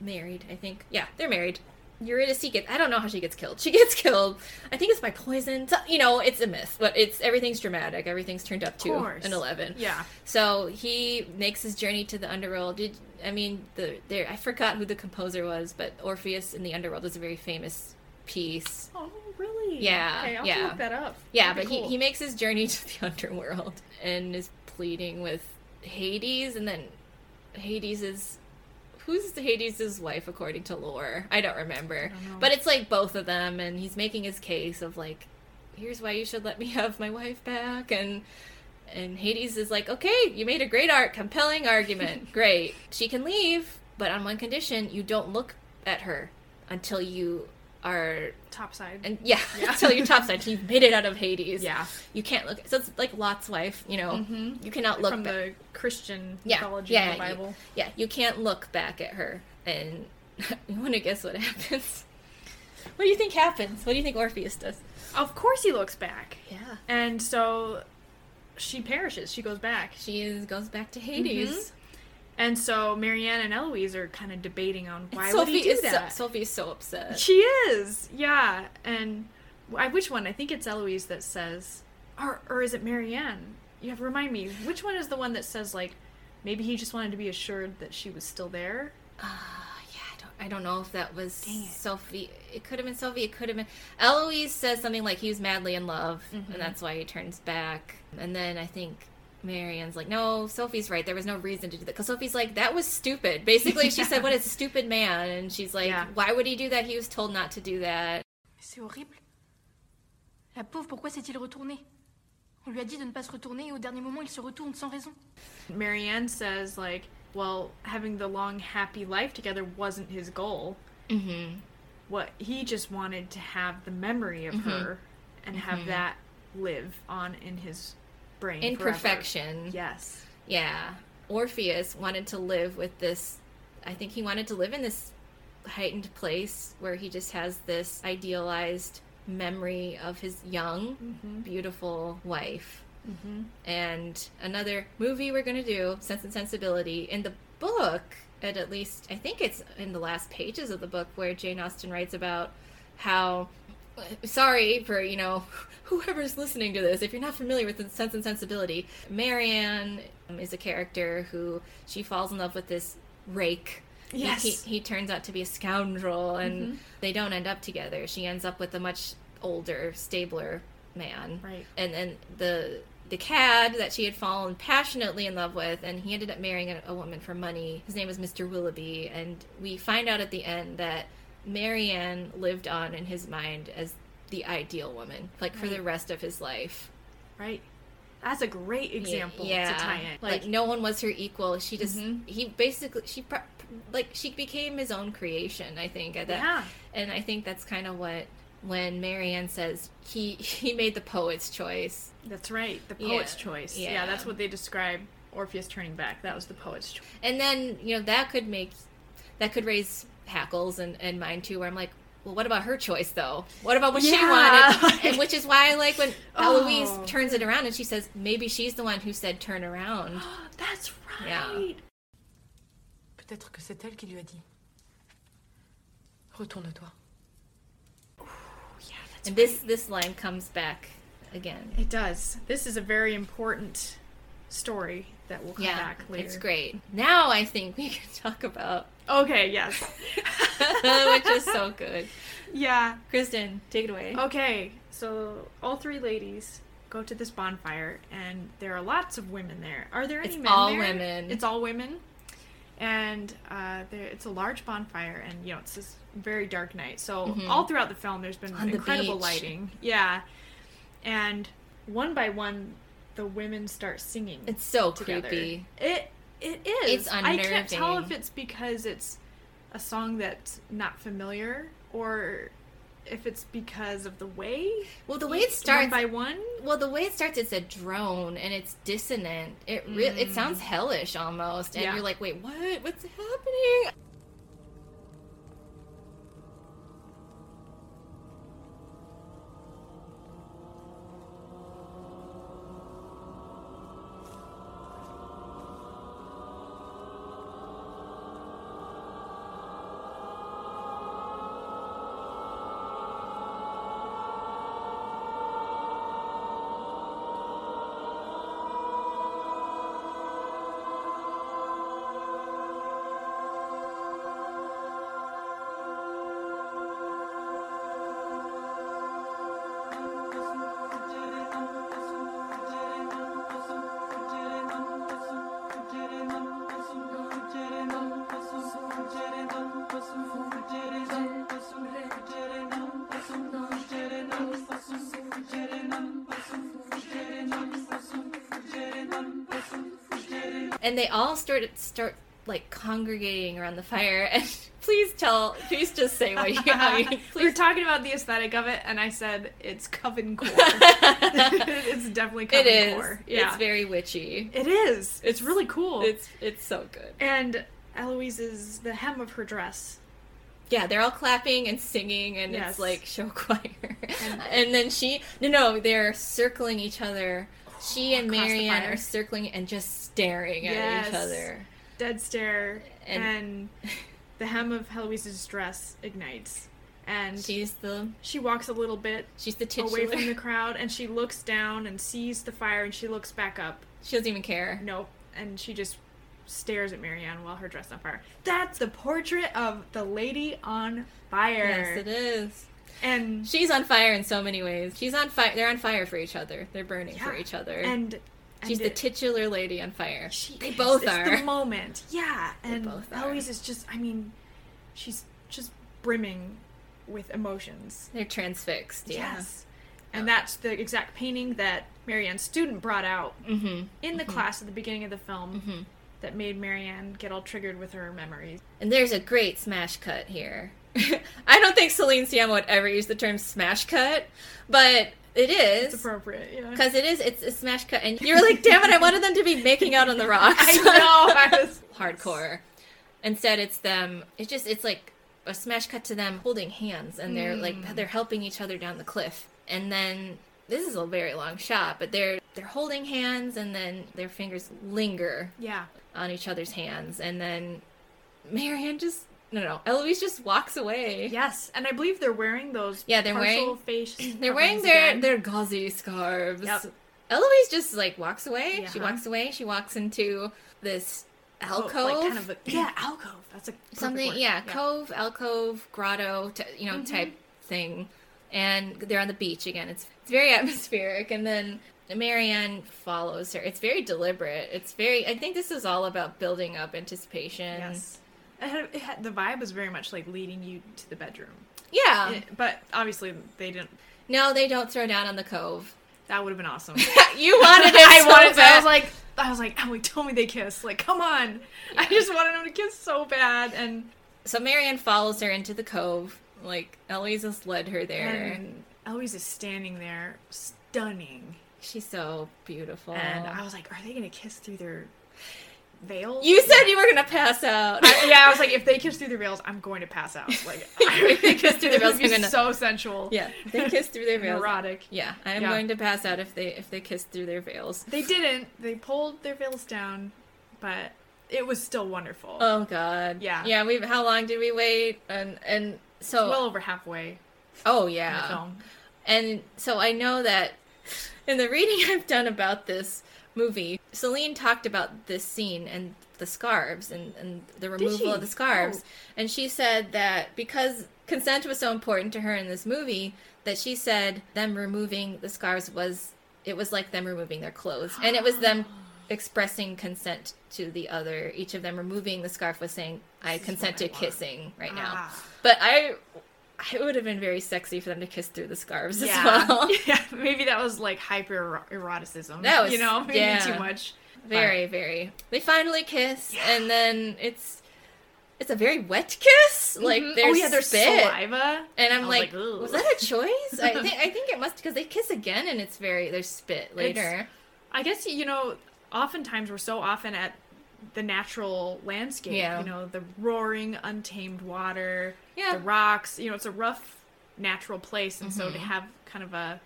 married. I think. Yeah, they're married. Eurydice gets. I don't know how she gets killed. She gets killed. I think it's by poison. So- You know, it's a myth, but it's everything's dramatic. Everything's turned up to an eleven. Yeah. So he makes his journey to the underworld. Did I mean the there? I forgot who the composer was, but Orpheus in the underworld is a very famous piece. Oh, really? Yeah, Okay, I'll yeah. look that up. Yeah, That'd but be he, he makes his journey to the underworld and is pleading with Hades, and then Hades is who's Hades' wife according to lore? I don't remember, don't but it's like both of them, and he's making his case of like, here's why you should let me have my wife back, and and Hades is like, okay, you made a great art, compelling argument, great, she can leave, but on one condition, you don't look at her until you are topside. and yeah, Yeah. until you're topside, you've made it out of Hades. yeah. You can't look. So it's like Lot's wife. You know, mm-hmm. you cannot look from back. the Christian Yeah, mythology yeah, of the you- Bible. Yeah, you can't look back at her. And you want to guess what happens? What do you think happens? What do you think Orpheus does? Of course, he looks back, Yeah, and so she perishes. She goes back, she is, goes back to mm-hmm. Hades. And so Marianne and Eloise are kind of debating on why Sophie would he do is that. So, Sophie is so upset. She is, yeah. And I, which one? I think it's Eloise that says, or or is it Marianne? You have to remind me. Which one is the one that says like, maybe he just wanted to be assured that she was still there? Ah, yeah, I don't, I don't know if that was it. Sophie. It could have been Sophie. It could have been. Eloise says something like he was madly in love, Mm-hmm. and that's why he turns back. And then I think Marianne's like, no, Sophie's right. There was no reason to do that. Because Sophie's like, that was stupid. Basically, she said, what a stupid man. And she's like, Yeah. why would he do that? He was told not to do that. C'est horrible. La pauvre, pourquoi s'est-il retourné On lui a dit de ne pas se retourner et au dernier moment il se retourne sans raison. Marianne says like, well, having the long happy life together wasn't his goal. Mm-hmm. What he just wanted to have the memory of her and have that live on in his brain In forever. perfection. Yes. Yeah. Orpheus wanted to live with this I think he wanted to live in this heightened place where he just has this idealized memory of his young, mm-hmm. beautiful wife. Mm-hmm. And another movie we're going to do, Sense and Sensibility. In the book, and at least I think it's in the last pages of the book where Jane Austen writes about how sorry for you know whoever's listening to this. If you're not familiar with sense and sensibility marianne um, is a character who she falls in love with this rake. He- Yes. he, he turns out to be a scoundrel and they don't end up together. She ends up with a much older stabler man. Right. and then the the cad that she had fallen passionately in love with and he ended up marrying a, a woman for money. His name was mr willoughby and we find out at the end that marianne lived on in his mind as the ideal woman like for the rest of his life Right. That's a great example yeah to tie in. like, no one was her equal she just Mhm. he basically she like she became his own creation i think at that Yeah. and i think that's kind of what when marianne says he he made the poet's choice That's right. The Yeah. poet's choice. Yeah. Yeah. that's what they describe Orpheus turning back. That was the poet's choice. and then you know that could make that could raise hackles and, and mine too where i'm like well what about her choice though what about what she wanted and which is why i like when oh. eloise Oh. turns it around and she says maybe she's the one who said turn around That's right. Yeah. Peut-être que c'est elle qui lui a dit. Retourne-toi. and this this line comes back again It does. This is a very important story that will come yeah back later. it's great now i think we can talk about Okay, yes. which is so good yeah. kristen take it away Okay, so all three ladies go to this bonfire, and there are lots of women there. Are there any It's men all there? women. It's all women, and uh, there it's a large bonfire, and you know it's this very dark night. So Mhm. all throughout the film, there's been On incredible beach. lighting. Yeah, and one by one, the women start singing. it's so together. creepy It it is. It's unnerving. I can't tell if it's because it's a song that's not familiar or if it's because of the way. well the way it starts one by one. Well, the way it starts, it's a drone and it's dissonant. It re- it sounds hellish almost, and Mm. Yeah. you're like, "Wait, what? What's happening?" And they all start start like congregating around the fire. And please tell, please just say what you. How you we were talking about the aesthetic of it, and I said it's coven core. it's definitely coven is. core. Yeah, It's very witchy. it is. It's really cool. It's it's so good. and Eloise is the hem of her dress. Yeah, they're all clapping and singing, and Yes. it's like show choir. And, then she, no, no, they're circling each other. She and Marianne are circling and just staring at each other. Dead stare, And- and, the hem of Heloise's dress ignites, and she, She's the she walks a little bit she's the titular. away from the crowd, and she looks down and sees the fire, and she looks back up. she doesn't even care. Nope, and she just stares at Marianne while her dress on fire. That's the portrait of the lady on fire. Yes, it is. And She's on fire in so many ways. She's on fire. They're on fire for each other. They're burning for each other. and she's and the it- titular lady on fire. She they is. both it's are. the moment. Yeah, They and. Eloise is just. I mean, she's just brimming with emotions. They're transfixed. Yeah. Yes, and that's the exact painting that Marianne's student brought out Mm-hmm. in the class at the beginning of the film. Mm-hmm. That made Marianne get all triggered with her memories. And there's a great smash cut here. I don't think Celine Sciamma would ever use the term smash cut, but it It's appropriate, yeah. Because it is, it's a smash cut, and you're like, damn it, I wanted them to be making out on the rocks. I know. I was hardcore. Instead, it's them. It's just it's like a smash cut to them holding hands, and they're like mm. they're helping each other down the cliff. And then this is a very long shot, but they're they're holding hands, and then their fingers linger Yeah. on each other's hands, and then Marianne just no no Eloise just walks away. Yes, and I believe they're wearing those. Yeah, they're wearing- face. They're wearing their again. their gauzy scarves. Yep. Eloise just like walks away. She walks away. She walks into this Oh, alcove. like kind of a, yeah, alcove. That's a something word. yeah, cove alcove grotto t- you Mm-hmm. know type thing and they're on the beach again it's, it's very atmospheric and then marianne follows her it's very deliberate it's very i think this is all about building up anticipation Yes. It had, it had, the vibe was very much like leading you to the bedroom. yeah It- but obviously they didn't. no they don't throw down on the cove That would have been awesome. you wanted it I so wanted. to- I was like, I was like, Emily, tell me they kiss. Like, come on. I just wanted them to kiss so bad, and so marianne follows her into the cove like eloise has led her there and Eloise is standing there, stunning. she's so beautiful And I was like, are they gonna kiss through their veils? you said you were gonna pass out I- yeah, I was like, if they kiss through the veils, I'm going to pass out. Like, If they kiss through the veils, be gonna- so sensual. yeah they kiss through their veils Erotic. Yeah, I am Yeah. going to pass out if they if they kiss through their veils. They didn't. They pulled their veils down, but it was still wonderful. Oh God. Yeah. Yeah. We how long did we wait? And and so well over halfway oh in the yeah. film. And so I know that in the reading I've done about this movie, Celine talked about this scene and the scarves and, and the removal of the scarves. Oh. And she said that because consent was so important to her in this movie, that she said them removing the scarves was it was like them removing their clothes. And it was them expressing consent to the other. Each of them removing the scarf was saying, I consent to kissing right now. Ah. But I it would have been very sexy for them to kiss through the scarves Yeah. as well. yeah, maybe that was like hyper eroticism. That was- you know, maybe yeah. too much. Very, very. They finally kiss, and then it's it's a very wet kiss. Like Mhm. there's oh yeah, there's spit. saliva. and I'm like, like, was that a choice? I think I think it must because they kiss again, and it's very there's spit later. I guess you know, oftentimes we're so often at the natural landscape. Yeah. You know, the roaring, untamed water, Yeah. the rocks. You know, it's a rough, natural place, and so to Mhm. have kind of a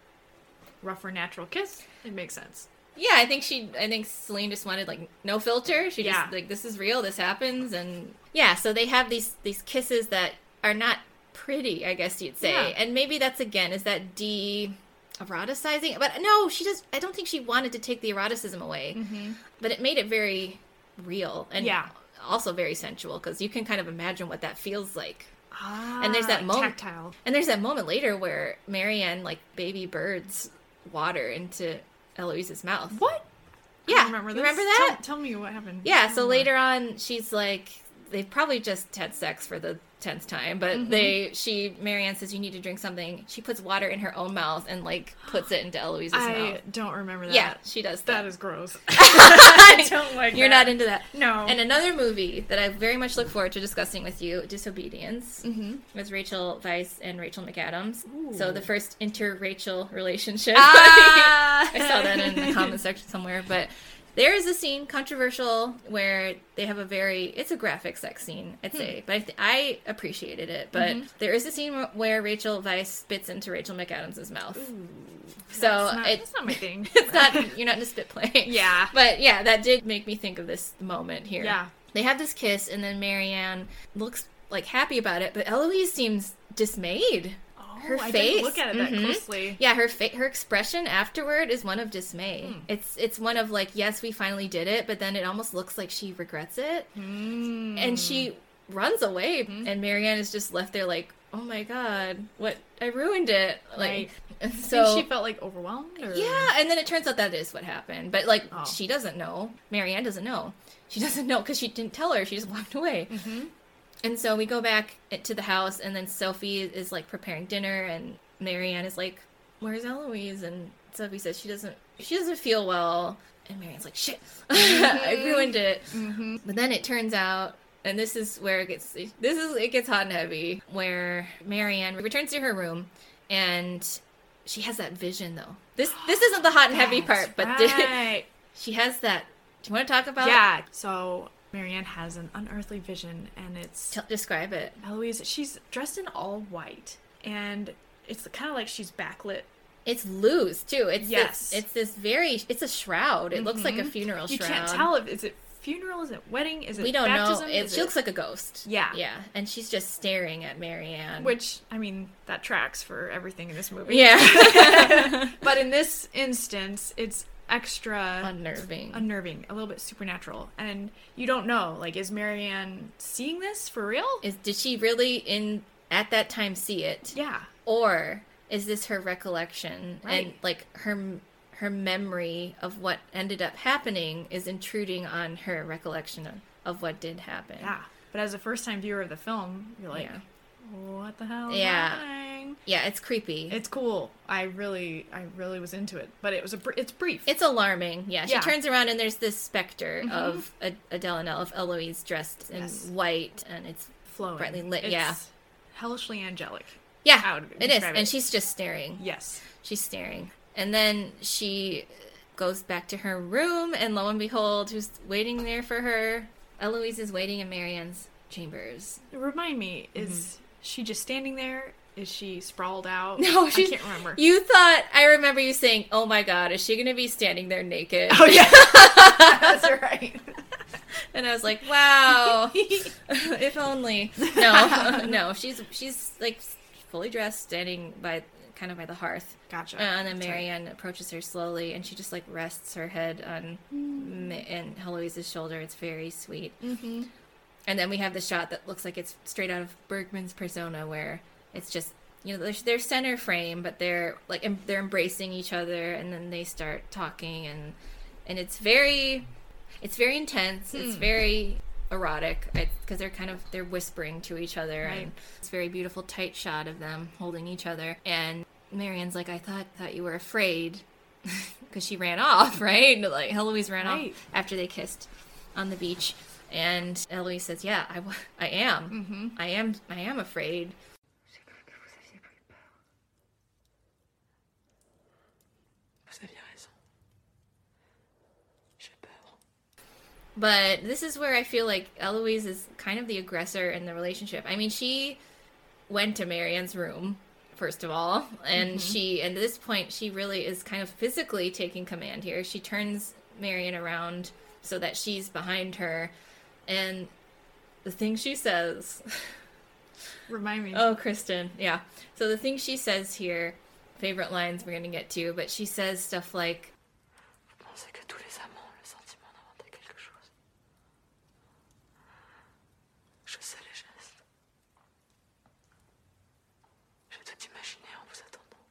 rougher natural kiss, it makes sense. Yeah, I think she. I think Celine just wanted like no filter. She Yeah. just like this is real. This happens, and yeah. So they have these these kisses that are not pretty. I guess you'd say, Yeah. and maybe that's again is that de eroticizing. But no, she just. I don't think she wanted to take the eroticism away, but it made it very real and Yeah. also very sensual because you can kind of imagine what that feels like. Ah, And there's that moment- tactile. And there's that moment later where Marianne like baby birds water into Eloise's mouth. What? Yeah, remember this. remember that? Tell, tell me what happened. Yeah, so later on, she's like, they've probably just had sex for the tenth time, but they, she, Marianne says, you need to drink something. She puts water in her own mouth and like puts it into Eloise's I mouth. don't remember that. Yeah, she does that. That is gross. I don't like You're that. not into that. No. And another movie that I very much look forward to discussing with you, Disobedience, Mm-hmm. with Rachel Weisz and Rachel McAdams. So the first inter-Rachel relationship. Ah! I saw that in the comment section somewhere, but there is a scene controversial where they have a very it's a graphic sex scene i'd hmm. say but I, th- I appreciated it. But mm-hmm. there is a scene where rachel weisz spits into rachel mcadams' mouth. Ooh, so That's not, it, that's not my thing. it's not you're not into spit playing Yeah. but yeah that did make me think of this moment here. Yeah. they have this kiss and then marianne looks like happy about it but eloise seems dismayed her Oh, I face look at it that Mhm. closely. yeah her fa- her expression afterward is one of dismay Hmm. it's it's one of like yes we finally did it but then it almost looks like she regrets it Hmm. and she runs away and marianne is just left there like oh my god what i ruined it like Right. So so she felt like overwhelmed. Or? yeah, and then it turns out that is what happened. But like, Oh. she doesn't know. Marianne doesn't know. She doesn't know because she didn't tell her. She just walked away. Mm-hmm. And so we go back to the house, and then Sophie is like preparing dinner, and Marianne is like, "Where's Eloise?" And Sophie says she doesn't. She doesn't feel well. And Marianne's like, "Shit, I mm-hmm. ruined it." Mm-hmm. But then it turns out. And this is where it gets this is it gets hot and heavy where Marianne returns to her room and she has that vision though. This this isn't the hot and heavy part, but right. she has that. Do you want to talk about? yeah. So Marianne has an unearthly vision, and it's Tell- describe it. Eloise. She's dressed in all white, and it's kind of like she's backlit. It's loose too. It's Yes. This, it's this very. It's a shroud. It looks like a Mhm. funeral You shroud. You can't tell if is it funeral, is it wedding, is it We don't baptism, know. It, she looks like a ghost. Yeah. Yeah. And she's just staring at Marianne. Which I mean, that tracks for everything in this movie. Yeah. but in this instance, it's extra unnerving. unnerving, a little bit supernatural, and you don't know. Like, is Marianne seeing this for real? Is did she really in at that time see it? Yeah. Or is this her recollection and like her her memory of what ended up happening is intruding on her recollection of, of what did happen? Yeah. But as a first-time viewer of the film, you're like, Yeah. what the hell? Yeah. Yeah, it's creepy. It's cool. I really, I really was into it, but it was a, br- it's brief. It's alarming. Yeah, she Yeah. turns around and there's this specter Mhm. of Ad- Adele and of Eloise dressed in Yes. white and it's flowing, brightly lit. It's yeah, hellishly angelic. yeah, How it is. describe And she's just staring. Yes. She's staring. And then she goes back to her room, and lo and behold, who's waiting there for her? Eloise is waiting in Marianne's chambers. Remind me, is she just standing there? Is she sprawled out? No, she can't remember. You thought I remember you saying, "Oh my God, is she going to be standing there naked?" Oh yeah, that's right. and I was like, "Wow, if only." No, no, she's she's like fully dressed, standing by kind of by the hearth. Gotcha. And then That's right. Marianne approaches her slowly, and she just like rests her head on Ma- and Heloise's shoulder. It's very sweet. Mm-hmm. And then we have the shot that looks like it's straight out of Bergman's Persona, where it's just you know they're center frame, but they're like em- they're embracing each other, and then they start talking, and and it's very it's very intense. It's Hmm. very erotic because they're kind of they're whispering to each other, Right. and it's a very beautiful tight shot of them holding each other. And Marianne's like, I thought thought you were afraid because she ran off, right? Like Heloise ran Right. off after they kissed on the beach. And Eloise says, "Yeah, I, I am. Mm-hmm. I am. I am afraid." Vous aviez raison. J'ai peur. But this is where I feel like Eloise is kind of the aggressor in the relationship. I mean, she went to Marianne's room first of all, and Mhm. she, and at this point, she really is kind of physically taking command here. She turns Marianne around so that she's behind her, and the thing she says. Remind me. Oh, Kristen. Yeah. So the thing she says here, favorite lines we're going to get to, but she says stuff like, Vous pensez que tous les amants ont le sentiment d'inventer quelque chose Je sais les gestes. J'ai tout imaginé en vous attendant.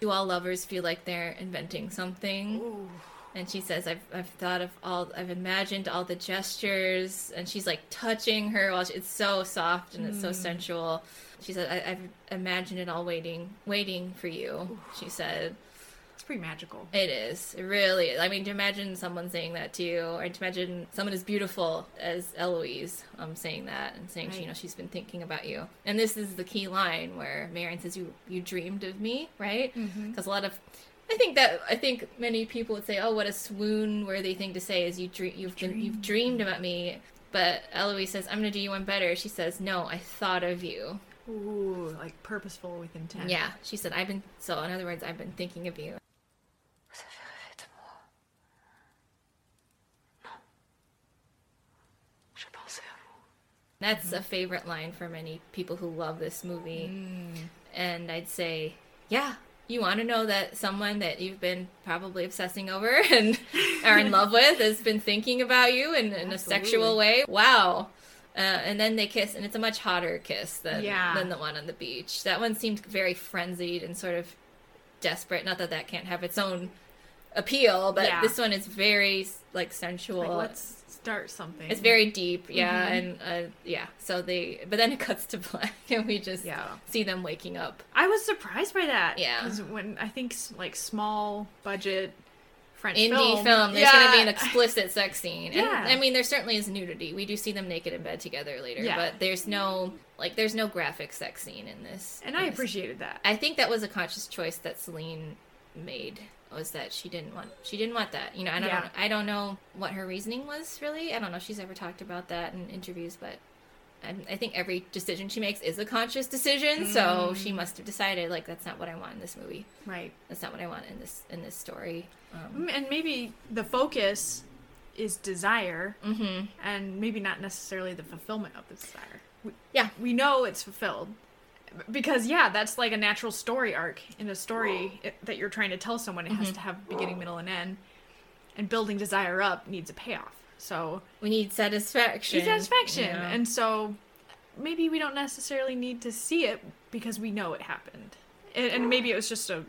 Do all lovers feel like they're inventing something? And she says, I've, I've thought of all, I've imagined all the gestures. And she's like touching her while she, it's so soft and it's so Mm. sensual. She said, I, I've imagined it all waiting, waiting for you. She said, pretty magical. It is. It really is. I mean, to imagine someone saying that to you, or to imagine someone as beautiful as Eloise um, saying that and saying, Right. you know, she's been thinking about you. And this is the key line where Marianne says, "You you dreamed of me, right?" Because a lot of, I think that I think many people would say, "Oh, what a swoon-worthy thing to say is you dream you've been you've dreamed about me." But Eloise says, "I'm going to do you one better." She says, "No, I thought of you." Ooh, like purposeful with intent. Yeah, she said, "I've been so." In other words, I've been thinking of you. Vous avez rêvé de moi Non. Je pensais à vous. That's a favorite line for many people who love this movie. And I'd say, yeah, you want to know that someone that you've been probably obsessing over and are in love with has been thinking about you in, in a sexual way. Wow. Uh, and then they kiss, and it's a much hotter kiss than, Yeah. than the one on the beach. That one seemed very frenzied and sort of desperate. Not that that can't have its own appeal, but Yeah. this one is very like sensual. Like, let's start something. It's very deep, yeah, Mhm. and uh, yeah. So they, but then it cuts to black, and we just Yeah. see them waking up. I was surprised by that. Yeah. Because when I think like small budget French Indie film, film, there's going to be an explicit sex scene. Yeah. And, I mean, there certainly is nudity. We do see them naked in bed together later, Yeah. but there's no like, there's no graphic sex scene in this. And in I this. appreciated that. I think that was a conscious choice that Celine made was that she didn't want she didn't want that. You know, I don't I don't know what her reasoning was really. I don't know if she's ever talked about that in interviews, but I, I think every decision she makes is a conscious decision. So Mm. she must have decided like that's not what I want in this movie. Right. That's not what I want in this in this story. Um, Mm, And maybe the focus is desire, mhm. and maybe not necessarily the fulfillment of the desire. We, Yeah. we know it's fulfilled because yeah, that's like a natural story arc in a story that you're trying to tell someone. It has Mhm. to have beginning, middle, and end, and building desire up needs a payoff. So We need satisfaction. satisfaction, you know? and so maybe we don't necessarily need to see it because we know it happened, and, and maybe it was just a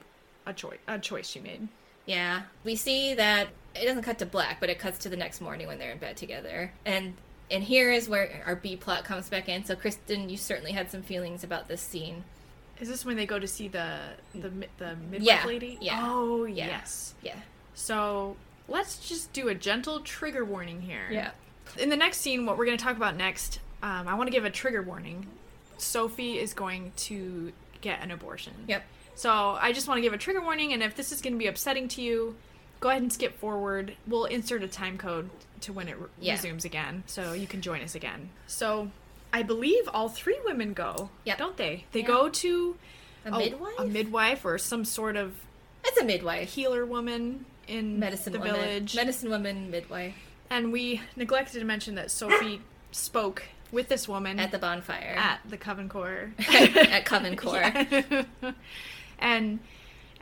a choice a choice she made. Yeah, we see that it doesn't cut to black, but it cuts to the next morning when they're in bed together. And and here is where our B plot comes back in. So Kristen, you certainly had some feelings about this scene. Is this when they go to see the the the midwife Yeah, lady? yeah, Oh yeah, yes. Yeah. So let's just do a gentle trigger warning here. Yeah. In the next scene, what we're going to talk about next, um, I want to give a trigger warning. Sophie is going to get an abortion. Yep. So I just want to give a trigger warning, and if this is going to be upsetting to you, go ahead and skip forward. We'll insert a time code to when it re- Yeah. resumes again, so you can join us again. So I believe all three women go. Yep. Don't they? They Yeah. go to A midwife? a midwife, or some sort of It's a midwife. healer woman in Medicine the woman. village. Medicine woman midwife. And we neglected to mention that Sophie spoke with this woman At the bonfire. at the Coven Core. At Coven Core. Yeah. and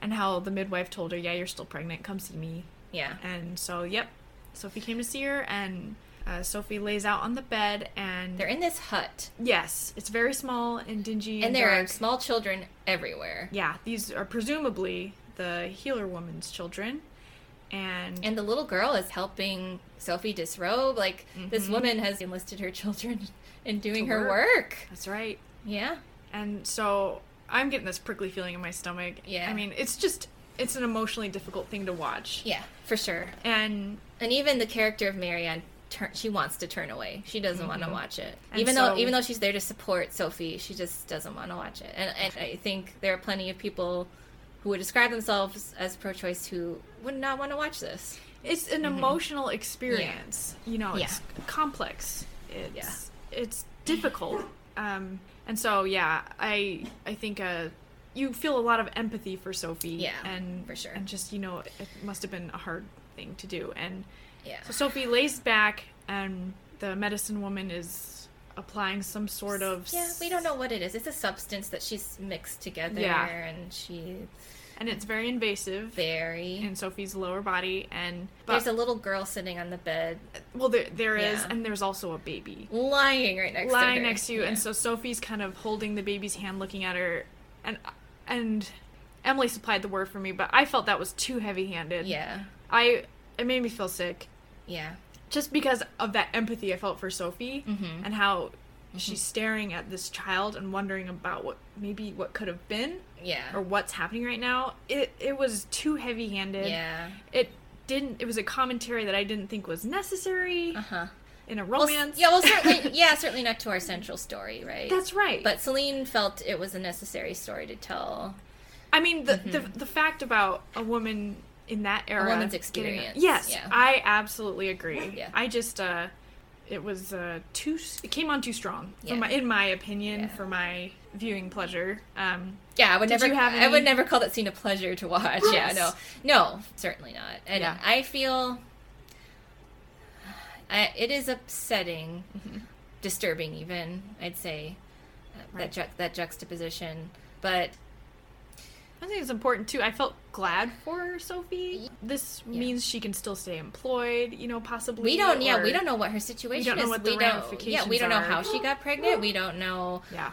and how the midwife told her, "Yeah, you're still pregnant. Come see me." Yeah. And so, yep, Sophie came to see her, and uh, Sophie lays out on the bed, and They're in this hut. yes, it's very small and dingy, and, And there are small children everywhere. Yeah, these are presumably the healer woman's children, and And the little girl is helping Sophie disrobe. Like, this Mhm. woman has enlisted her children in doing To her work. work. that's right. Yeah. And so I'm getting this prickly feeling in my stomach. Yeah. I mean, it's just it's an emotionally difficult thing to watch. Yeah, for sure. And And even the character of Marianne, turn, she wants to turn away. She doesn't want to watch it. And even so- though even though she's there to support Sophie, she just doesn't want to watch it. And, and I think there are plenty of people who would describe themselves as pro-choice who would not want to watch this. it's an emotional experience. You know, Yeah. it's complex. It's it's difficult. Um and so yeah, I I think uh you feel a lot of empathy for Sophie. Yeah, and for sure. And just, you know, it must have been a hard thing to do. And Yeah. so Sophie lays back and the medicine woman is applying some sort of Yeah, we don't know what it is. It's a substance that she's mixed together, Yeah. and she and it's very invasive very. in Sophie's lower body and but There's a little girl sitting on the bed, well there there is Yeah. and there's also a baby lying right next to lying her. next to you Yeah. and so Sophie's kind of holding the baby's hand looking at her and and Emily supplied the word for me but I felt that was too heavy-handed. yeah, I it made me feel sick yeah, just because of that empathy I felt for Sophie Mhm. and how she's staring at this child and wondering about what maybe what could have been yeah, or what's happening right now. It it was too heavy-handed. yeah. it didn't it was a commentary that i didn't think was necessary Uh huh. in a Well, romance yeah, well, certainly, yeah, certainly not to our central story, right? that's right But Celine felt it was a necessary story to tell. i mean the, the the fact about a woman in that era woman's getting a- yes yeah. i absolutely agree Yeah. i just uh it was uh too it came on too strong Yeah. my in my opinion Yeah. for my viewing pleasure um Yeah, I would never. have I would never call that scene a pleasure to watch. Yeah, no, no, certainly not. And Yeah. I feel, I, it is upsetting, disturbing, even I'd say, uh, Mm-hmm. Right. that ju- that juxtaposition. But I think it's important too. I felt glad for Sophie. This Yeah. means she can still stay employed, you know, possibly. we don't. Yeah, we don't know what her situation know is. what the we don't. Yeah, ramifications we don't know are. how she got pregnant. We don't know. Yeah.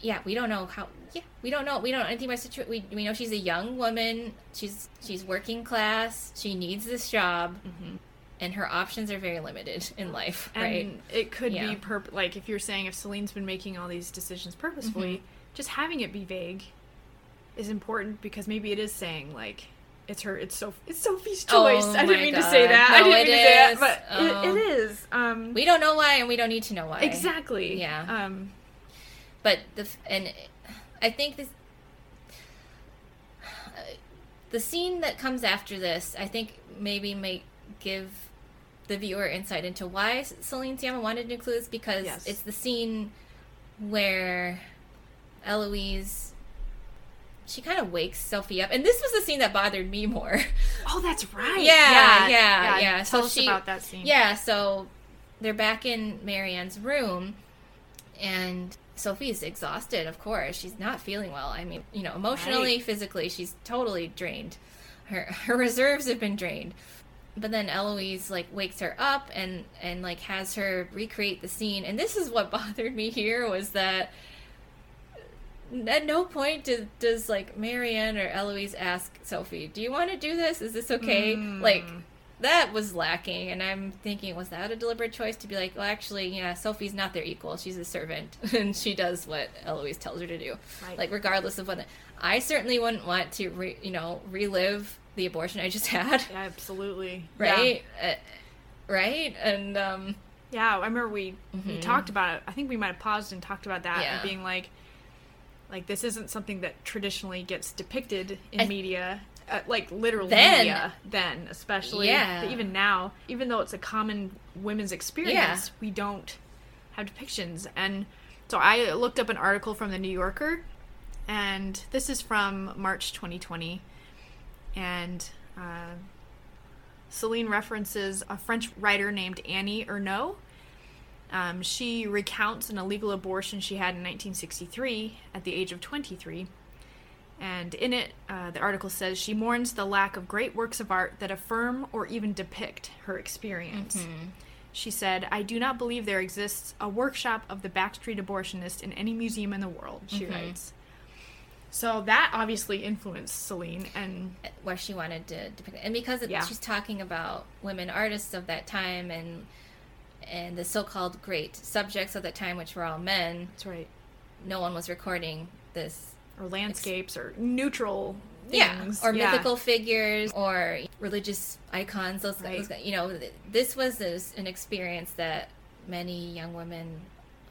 yeah, we don't know how. Yeah, we don't know. We don't know anything about situation. We, we know she's a young woman. She's she's working class. She needs this job, and her options are very limited in life. Mm-hmm. And right? it could Yeah. be perp like if you're saying if Celine's been making all these decisions purposefully, Mm-hmm. just having it be vague is important because maybe it is saying like it's her it's so it's Sophie's Oh choice. I didn't mean to say God. that. I didn't mean to say that, but Oh. it, it is. Um We don't know why, and we don't need to know why. exactly. Yeah. Um But the and I think this. the scene that comes after this, I think maybe may give the viewer insight into why Celine Sciamma wanted to include this because Yes. it's the scene where Eloise she kind of wakes Sophie up, and this was the scene that bothered me more. Oh, that's right. Yeah, yeah, yeah. Tell so us she, about that scene. Yeah, so they're back in Marianne's room, and Sophie's exhausted. Of course, she's not feeling well. I mean, you know, emotionally, Right. physically, she's totally drained. Her her reserves have been drained. But then Eloise like wakes her up and and like has her recreate the scene. And this is what bothered me here was that at no point did, does like Marianne or Eloise ask Sophie, "Do you want to do this? Is this okay?" Like that was lacking, and I'm thinking, was that a deliberate choice to be like, well, actually, yeah, Sophie's not their equal. She's a servant, and she does what Eloise tells her to do. Right. Like regardless of what. I certainly wouldn't want to, re, you know, relive the abortion I just had. Yeah, absolutely. Right. Uh, right. And um, Yeah, I remember we we Mhm. talked about it. I think we might have paused and talked about that, Yeah. and being like, like this isn't something that traditionally gets depicted in I- media, uh, like literal Then. media. Then, especially, Yeah. But even now, even though it's a common women's experience, we don't have depictions. And so I looked up an article from the New Yorker, and this is from March 2020, and. Uh, Celine references a French writer named Annie Ernaux. Um, she recounts an illegal abortion she had in 1963 at the age of 23. And in it, uh, the article says she mourns the lack of great works of art that affirm or even depict her experience. She said, I do not believe there exists a workshop of the backstreet abortionist in any museum in the world, she Mhm. writes. So that obviously influenced Celine, and where she wanted to depict it. and because it, Yeah. she's talking about women artists of that time and and the so-called great subjects of that time which were all men that's right no one was recording this or landscapes or neutral yeah things. or Yeah. mythical figures or religious icons those, Right. those you know this was this, an experience that many young women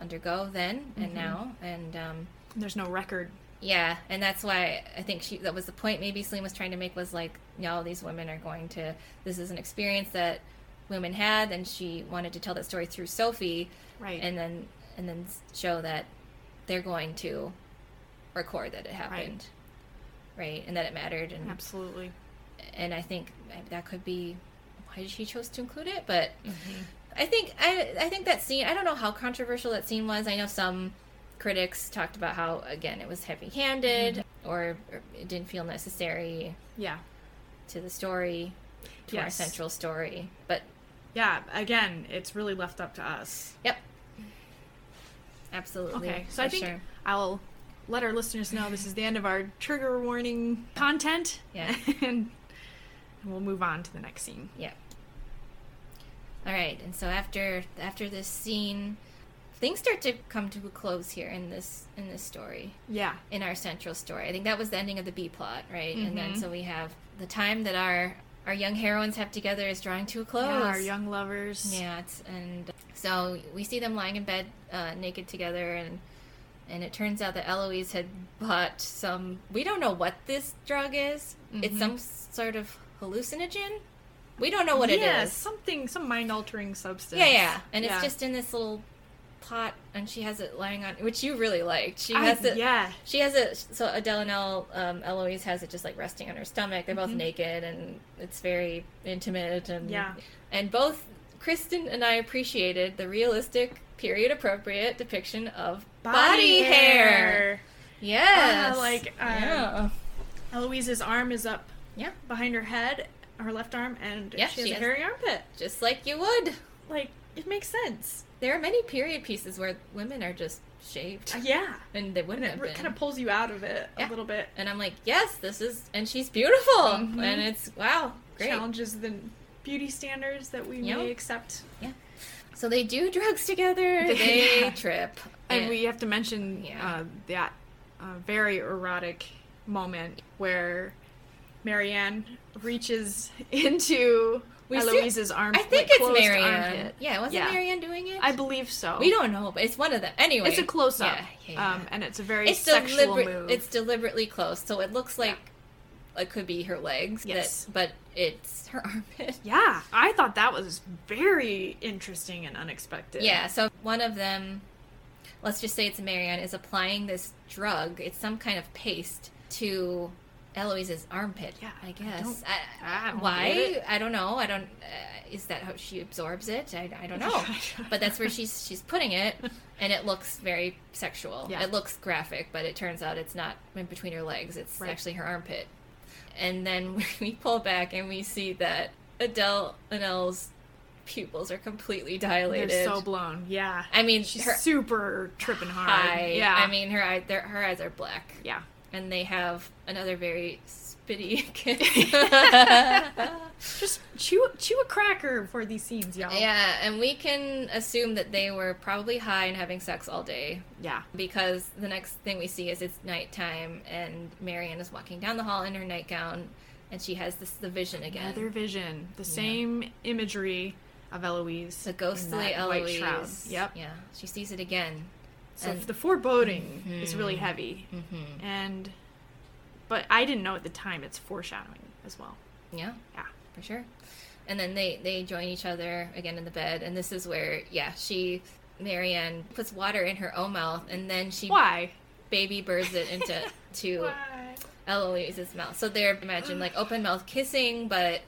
undergo then and Mhm. now and um There's no record. yeah, and that's why I think she that was the point maybe Celine was trying to make was like, you no, these women are going to this is an experience that women had and she wanted to tell that story through Sophie. Right. And then and then show that they're going to record that it happened. Right. And that it mattered and Absolutely. and I think that could be why she chose to include it, but Mm-hmm. I think I I think that scene. I don't know how controversial that scene was. I know some critics talked about how again it was heavy-handed or, or it didn't feel necessary. Yeah. To the story, to our central story, but Yeah, again, it's really left up to us. Yep. Absolutely. Okay, so I think sure. I'll let our listeners know this is the end of our trigger warning content. Yeah. and we'll move on to the next scene. Yeah. All right, and so after after this scene, things start to come to a close here in this in this story. Yeah. In our central story, I think that was the ending of the B plot, right? And then Mhm. so we have the time that our our young heroines have together is drawing to a close. Yeah, our young lovers. Yeah, it's, and so we see them lying in bed uh, naked together, and and it turns out that Eloise had bought some. We don't know what this drug is. It's Mhm. some sort of hallucinogen. We don't know what it Yeah, is. something, some mind altering substance. Yeah, yeah, and Yeah. it's just in this little pot, and she has it lying on, which you really liked. She I- has it. yeah. she has it. So Adele Haenel, um, Eloise has it just like resting on her stomach. They're both Mhm. naked, and it's very intimate. And Yeah. and both Kristen and I appreciated the realistic, period appropriate depiction of body, hair. Yes, Uh, like, uh, yeah. Eloise's arm is up Yeah. behind her head, her left arm, and Yeah, she has she a hairy armpit. just like you would. Like, it makes sense. There are many period pieces where women are just shaved. Uh, yeah. and they wouldn't And have it kind of pulls you out of it Yeah. a little bit. And I'm like, yes, this is, and she's beautiful, Mhm. and it's wow, great. Challenges the beauty standards that we Yep. may accept. Yeah. So they do drugs together. They Yeah. trip, And we have to mention Yeah. uh, that uh, very erotic moment where Marianne reaches into We Eloise's arm. I think like, it's Marianne. Yeah, wasn't Marianne doing it? I believe so. We don't know, but it's one of them. Anyway, It's a close up, Yeah, yeah, um, and it's a very it's sexual deliberate. move. It's deliberately close, so it looks like it could be her legs. that- Yes. but it's her armpit. Yeah, I thought that was very interesting and unexpected. Yeah, so one of them, let's just say it's Marianne, is applying this drug. It's some kind of paste to Eloise's armpit. Yeah, I I guess. I- I don't why? I don't know. I don't. Uh, is that how she absorbs it? I, I don't know. but that's where she's she's putting it, and it looks very sexual. Yeah. It looks graphic, but it turns out it's not in between her legs. It's Right. actually her armpit. And then we pull back and we see that Adele Haenel's pupils are completely dilated. They're so blown. Yeah. I mean, She's her super tripping hard. eye. Yeah. I mean, her eye, her eyes are black, yeah. And they have another very spitty kiss. Just chew chew a cracker for these scenes, y'all. yeah, and we can assume that they were probably high and having sex all day Yeah. because the next thing we see is it's nighttime, and Marianne is walking down the hall in her nightgown, and she has this the vision again. Another vision. The same imagery of Eloise. the ghostly Eloise. Yep. Yeah, she sees it again. So And- the foreboding is really Mhm. heavy. Mhm. And but I didn't know at the time it's foreshadowing as well. Yeah. Yeah. For sure. And then they they join each other again in the bed, and this is where yeah she Marianne puts water in her own mouth, and then she Why? baby birds it into to Eloise's mouth. So they're imagine like open mouth kissing, but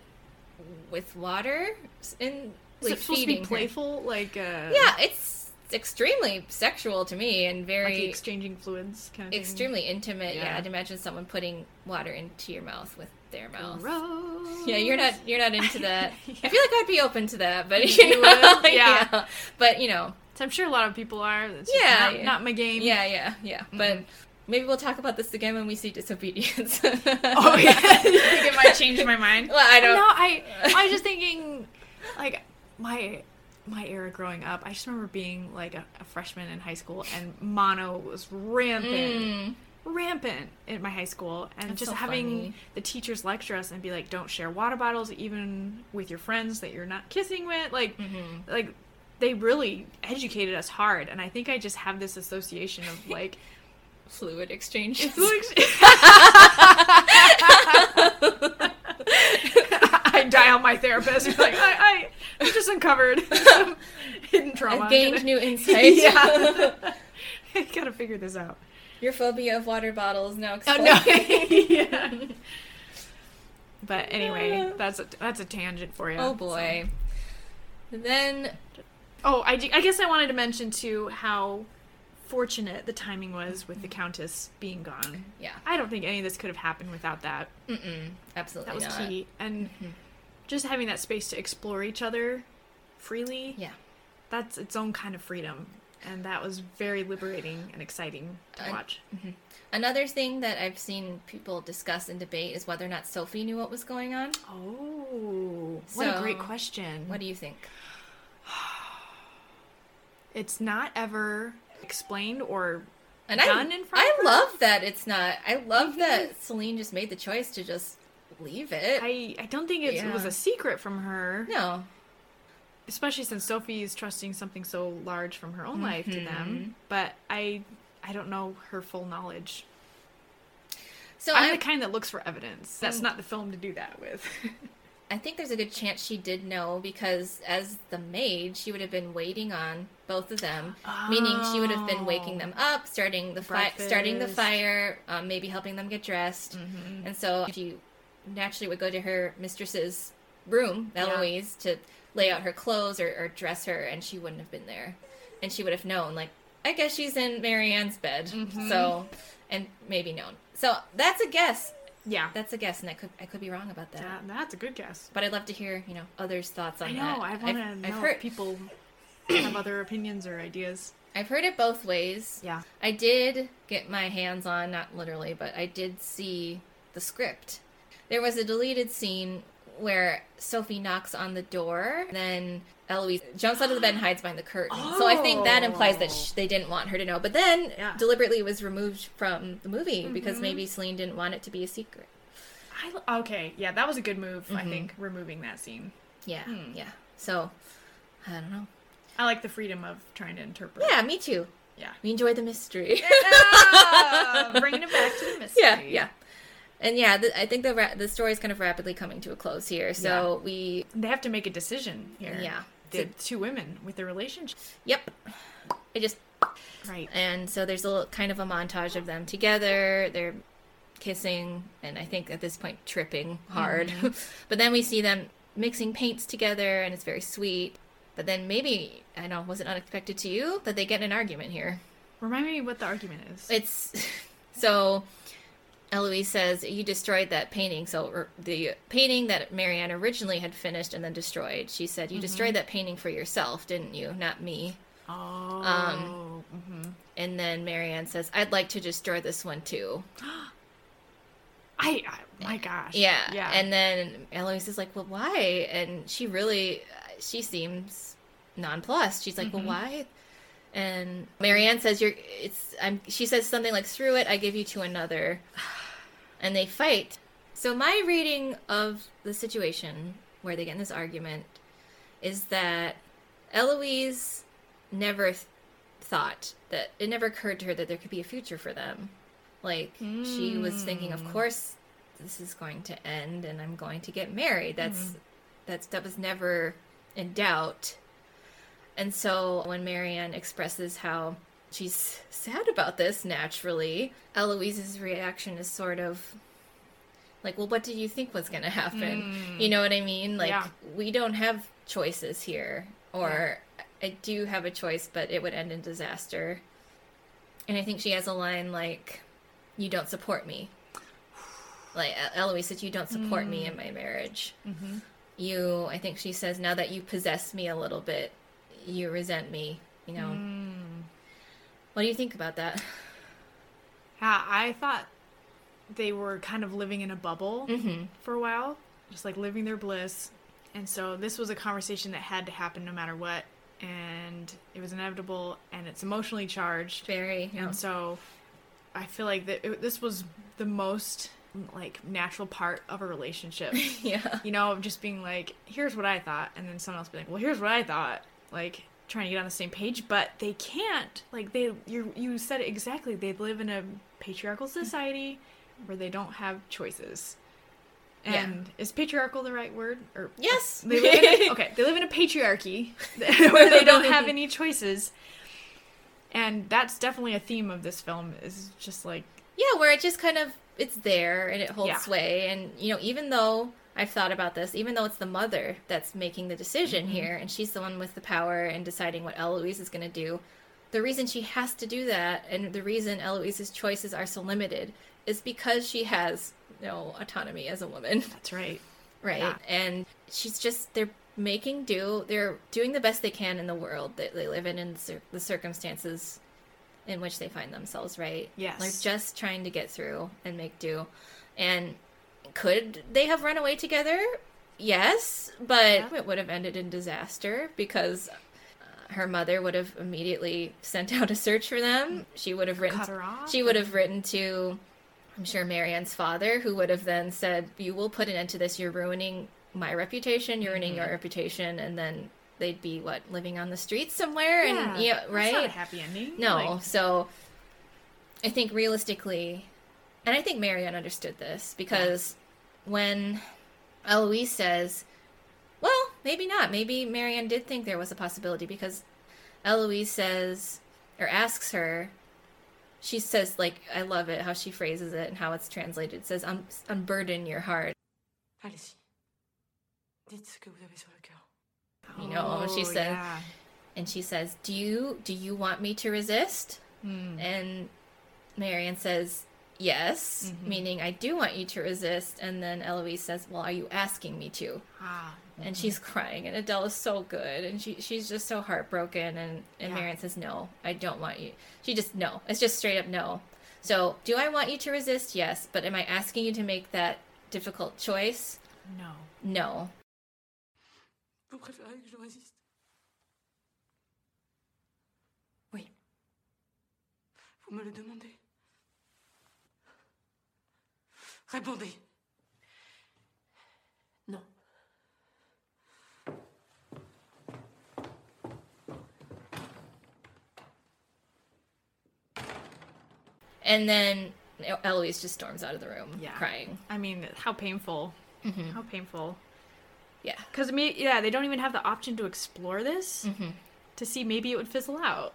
with water in Is like it supposed to be feeding her. playful? Like uh Yeah, it's extremely sexual to me and like very exchanging fluids kind of thing. extremely intimate. Yeah. Yeah. I'd imagine someone putting water into your mouth with their mouth. Gross. Yeah, you're not you're not into that. I feel like I'd be open to that, but You you know, would? Yeah. But you know, So I'm sure a lot of people are. It's yeah, not, yeah. not my game. Yeah, yeah, yeah. But maybe we'll talk about this again when we see disobedience. Oh yeah, you think it might change my mind? Well, I don't- No, I I was just thinking, like my my era growing up. I just remember being like a, a freshman in high school, and mono was rampant, Mm. rampant in my high school, and That's just so having funny. the teachers lecture us and be like, "Don't share water bottles, even with your friends that you're not kissing with." Like, Mm-hmm. like they really educated us hard, and I think I just have this association of like. Fluid exchange. I dial my therapist. Like, I, I, I just uncovered hidden trauma. I've gained new insight. yeah, I gotta figure this out. Your phobia of water bottles now Oh no! yeah. But anyway, ah. that's a that's a tangent for you. Oh boy. Then Oh, I guess I wanted to mention too how fortunate the timing was with the Countess being gone. Yeah. I don't think any of this could have happened without that. Mm-mm, absolutely That was not. key. And mm-hmm. Just having that space to explore each other freely. Yeah. That's its own kind of freedom. And that was very liberating and exciting to I- watch. mhm. Another thing that I've seen people discuss and debate is whether or not Sophie knew what was going on. Oh, what a great question. What do you think? It's not ever explained or And done I, in front I love that it's not. I love that Celine just made the choice to just leave it. I, I don't think it's, it was a secret from her. no. especially since Sophie is trusting something so large from her own life to Mhm. them. But I I don't know her full knowledge. So I'm I, the kind that looks for evidence. That's Mm. not the film to do that with. I think there's a good chance she did know because as the maid, she would have been waiting on both of them, meaning she would have been waking them up, starting the fire, starting the fire, um, maybe helping them get dressed. Mm-hmm. And so she naturally would go to her mistress's room, Yeah. Eloise, to lay out her clothes or, or dress her, and she wouldn't have been there, and she would have known, like, I guess she's in Marianne's bed, Mhm. so, and maybe known. So that's a guess. yeah, That's a guess, and I could I could be wrong about that. that, that's a good guess. But I'd love to hear, you know, others' thoughts on I know. that. I want to I've, know I've heard people have other opinions or ideas. I've heard it both ways. Yeah. I did get my hands on, not literally, but I did see the script. There was a deleted scene where Sophie knocks on the door, then Eloise jumps out of the bed and hides behind the curtain. So I think that implies that sh- they didn't want her to know. But then Yeah. deliberately it was removed from the movie because Mhm. maybe Celine didn't want it to be a secret. I, okay, yeah, that was a good move. I Mhm. think removing that scene. Yeah, Hmm. yeah. So I don't know. I like the freedom of trying to interpret. Yeah, me too. Yeah. We enjoy the mystery. Yeah, bringing it back to the mystery. Yeah, yeah. And yeah, the, I think the ra- the story is kind of rapidly coming to a close here. So we They have to make a decision here. Yeah. The two women with their relationship. Yep. I just Right. and so there's a little, kind of a montage of them together. They're kissing and I think at this point tripping hard. Mm-hmm. but then we see them mixing paints together and it's very sweet. But then maybe I don't know, was it unexpected to you that they get in an argument here? Remind me what the argument is. It's so Eloise says you destroyed that painting. So the painting that Marianne originally had finished and then destroyed. She said you destroyed that painting for yourself, didn't you? Not me. oh. Um, mhm. And then Marianne says, "I'd like to destroy this one too." I, I my gosh. Yeah. Yeah. And then Eloise is like, "Well, why?" And she really, she seems nonplussed. She's like, "Well, why?" And Marianne says, "You're." It's. I'm. She says something like, "Through it. I give you to another." And they fight. So my reading of the situation where they get in this argument is that Eloise never th- thought that it never occurred to her that there could be a future for them. Like she was thinking, of hmm. course, this is going to end, and I'm going to get married. That's hmm. that's that was never in doubt. And so when Marianne expresses how she's sad about this, naturally, Eloise's reaction is sort of like, well, what did you think was going to happen? Mm. You know what I mean? Like, Yeah. we don't have choices here. Or I do have a choice, but it would end in disaster. And I think she has a line like, you don't support me. Like, Eloise says, you don't support me in mm. my marriage. Mm-hmm. You, I think she says, now that you possess me a little bit, you resent me, you know. What do you think about that? Yeah, I thought they were kind of living in a bubble Mm-hmm. for a while, just like living their bliss. And so this was a conversation that had to happen no matter what, and it was inevitable, and it's emotionally charged. Very, yeah. And so I feel like that it, this was the most like natural part of a relationship. yeah. you know, just being like, here's what I thought, and then someone else being like, well, here's what I thought. Like trying to get on the same page, but they can't. Like they, you, you said it exactly. They live in a patriarchal society where they don't have choices. Yeah. And is patriarchal the right word? Or oh, Yes. they live in a, okay. They live in a patriarchy where they don't have any choices. And that's definitely a theme of this film. Is just like Yeah, where it just kind of it's there and it holds Yeah. sway and you know, even though I've thought about this, even though it's the mother that's making the decision Mm-hmm. here and she's the one with the power and deciding what Eloise is going to do, the reason she has to do that and the reason Eloise's choices are so limited is because she has no autonomy as a woman. that's right. right Yeah. and she's just they're making do they're doing the best they can in the world that they live in and the circumstances in which they find themselves right Yes. they're just trying to get through and make do and could they have run away together yes but it would have ended in disaster because uh, her mother would have immediately sent out a search for them she would have written Cut her off she would have written to I'm sure Marianne's father, who would have then said, "You will put an end to this. You're ruining my reputation. You're ruining your reputation." And then they'd be what living on the streets somewhere, and yeah, right. not a happy ending. no, Like, so I think realistically, and I think Marianne understood this because when Eloise says, "Well, maybe not. Maybe Marianne did think there was a possibility," because Eloise says or asks her she says like I love it how she phrases it and how it's translated. It says Un- unburden your heart. Allez-y. Dites ce que vous avez sur le cœur. You know, she says, yeah. and she says, "Do you do you want me to resist?" Hmm. And Marianne says, "Yes," Mm-hmm. meaning I do want you to resist. And then Eloise says, "Well, are you asking me to?" Ah, And she's crying, and Adele is so good, and she she's just so heartbroken. And and Yeah. Marianne says, "No, I don't want you." She just no. It's just straight up no. So, do I want you to resist? Yes, but am I asking you to make that difficult choice? no. No. Vous préférez que je résiste Oui. Vous me le demandez Répondez. Non. And then Eloise just storms out of the room Yeah. crying. I mean, how painful. How painful. Yeah. Because, me, yeah, they don't even have the option to explore this Mhm. to see maybe it would fizzle out.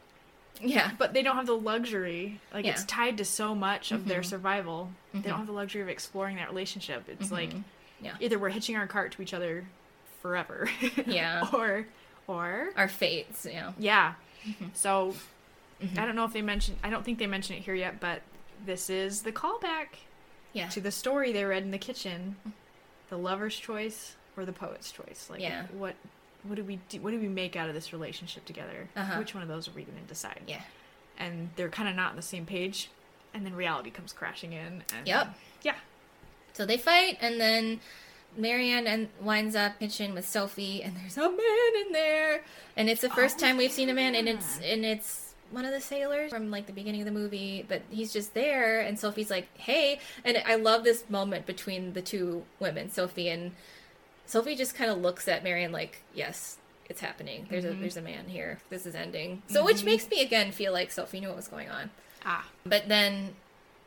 Yeah. But they don't have the luxury. Like, it's tied to so much of their Mhm. survival. They Mhm. don't have the luxury of exploring that relationship. It's like Mhm. Yeah. either we're hitching our cart to each other forever. Yeah. or, or. Our fates, you know. Yeah. Mm-hmm. So, I don't know if they mentioned I don't think they mention it here yet, but this is the callback. Yeah. To the story they read in the kitchen, the lover's choice or the poet's choice. Like, Yeah. what, what do we do? What do we make out of this relationship together? Uh-huh. Which one of those are we going to decide? Yeah. And they're kind of not on the same page, and then reality comes crashing in. And, Yep. Yeah. So they fight, and then Marianne and winds up kitchen with Sophie, and there's a man in there, and it's the first time we've seen a man, and it's and it's one of the sailors from like the beginning of the movie, but he's just there, and Sophie's like, "Hey," and I love this moment between the two women, Sophie and Sophie, just kind of looks at Marianne like, "Yes." It's happening. There's a Mhm. there's a man here. This is ending. So, which Mhm. makes me again feel like Sophie knew what was going on. Ah. But then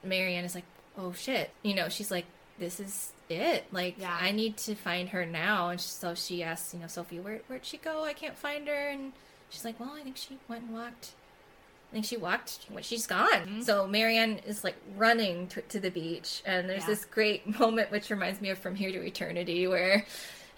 Marianne is like, oh shit. You know, she's like, this is it. Like, Yeah. I need to find her now. And so she asks, you know, Sophie, Where, where'd she go? I can't find her. And she's like, well, I think she went and walked. I think she walked when she's gone. Mm-hmm. So Marianne is like running to, to the beach. And there's Yeah. this great moment, which reminds me of From Here to Eternity, where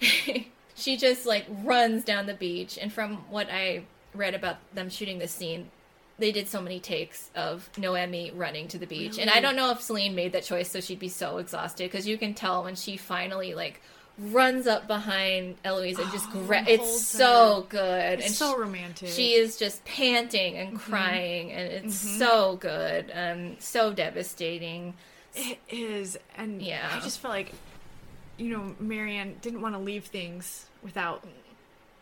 she just like runs down the beach. And from what I read about them shooting this scene, they did so many takes of Noémie running to the beach. And I don't know if Celine made that choice so she'd be so exhausted because you can tell when she finally like runs up behind Eloise and just gra- it's so her. good It's and so she- romantic. She is just panting and Mhm. crying and it's Mhm. so good. Um so devastating. It is, and Yeah. I just felt like, you know, Marianne didn't want to leave things without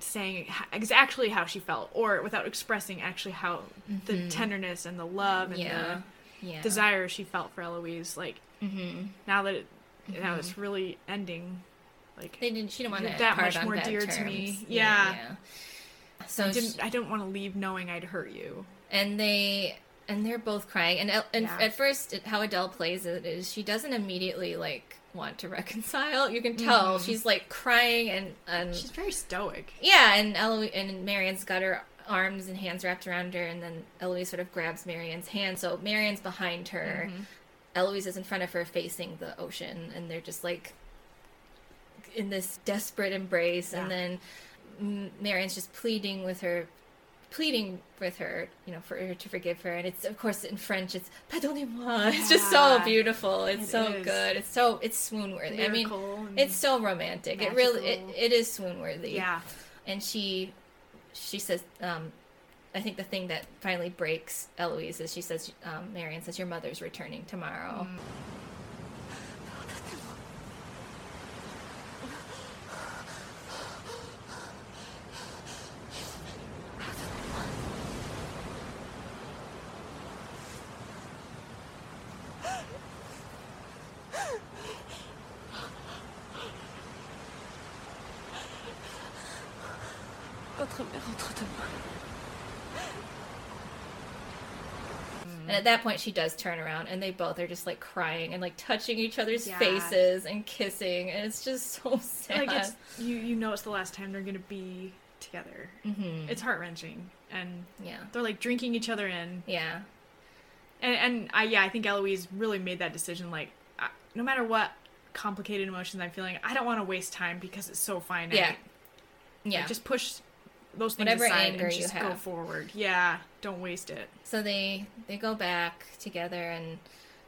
saying exactly how she felt, or without expressing actually how the Mhm. tenderness and the love and Yeah. the Yeah. desire she felt for Eloise. Like Mhm. now that it, now Mhm. it's really ending. Like They didn't she didn't want to that much more bad dear to me. Yeah, Yeah. yeah. So I didn't. I didn't want to leave knowing I'd hurt you. and they and they're both crying and and Yeah. at first it, how Adele plays it is she doesn't immediately like want to reconcile you can tell Mhm. she's like crying and and She's very stoic. yeah and Eloise and Marianne's got her arms and hands wrapped around her and then Eloise sort of grabs Marianne's hand so Marianne's behind her Mhm. Eloise is in front of her facing the ocean and they're just like in this desperate embrace and then Marianne's just pleading with her pleading with her you know for her to forgive her. And it's of course in French it's pardonnez-moi it's just so beautiful. It's It so is. good. It's so it's swoon worthy I mean it's so romantic. It really it, it is swoon worthy Yeah. and she she says um I think the thing that finally breaks Eloise is she says um, Marianne says your mother's returning tomorrow. Mm. Votre mère entre demain. And at that point, she does turn around, and they both are just like crying and like touching each other's Yeah. faces and kissing, and it's just so sad. like it's you you know it's the last time they're gonna be together. Mhm. It's heart wrenching, and Yeah. they're like drinking each other in. Yeah. And and I yeah I think Eloise really made that decision. Like I, no matter what complicated emotions I'm feeling, I don't want to waste time because it's so finite. Yeah. Like, Yeah. just push those things Whatever aside anger and you just go forward. Yeah, don't waste it. So they they go back together, and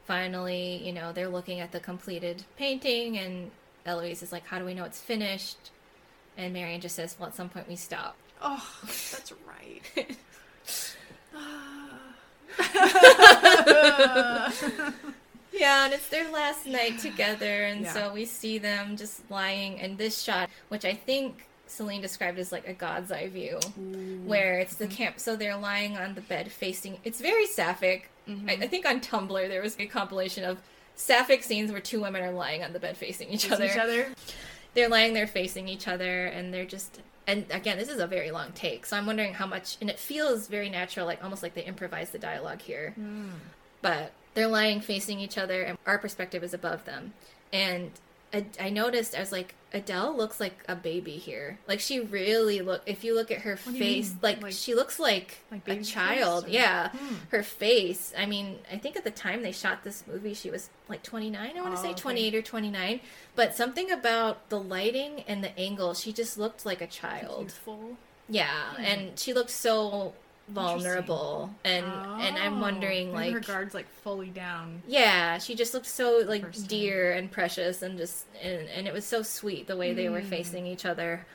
finally, you know, they're looking at the completed painting, and Eloise is like, "How do we know it's finished?" And Marianne just says, "Well, at some point we stop." Oh, that's right. Yeah, and it's their last night together, and Yeah. so we see them just lying in this shot, which I think Celine described as like a god's eye view, where it's Mm-hmm. the camp. So they're lying on the bed facing. It's very sapphic. Mm-hmm. I, I think on Tumblr there was a compilation of sapphic scenes where two women are lying on the bed facing each Face other. each other. They're lying there facing each other, and they're just. And again, this is a very long take, so I'm wondering how much. And it feels very natural, like almost like they improvised the dialogue here. Hmm. But they're lying facing each other, and our perspective is above them. And I, I noticed, I was like, Adele looks like a baby here. Like she really look. If you look at her face, like, Like- she looks like, like a child. or- Yeah, Hmm. her face. I mean, I think at the time they shot this movie, she was like 29. I want to Oh, say okay. 28 or 29. But something about the lighting and the angle, she just looked like a child. Youthful. Yeah, Hmm. and she looked so vulnerable, and and I'm Oh, wondering like her guards like fully down. yeah, she just looked so like dear and precious, and just and, and it was so sweet the way they were Mm. facing each other,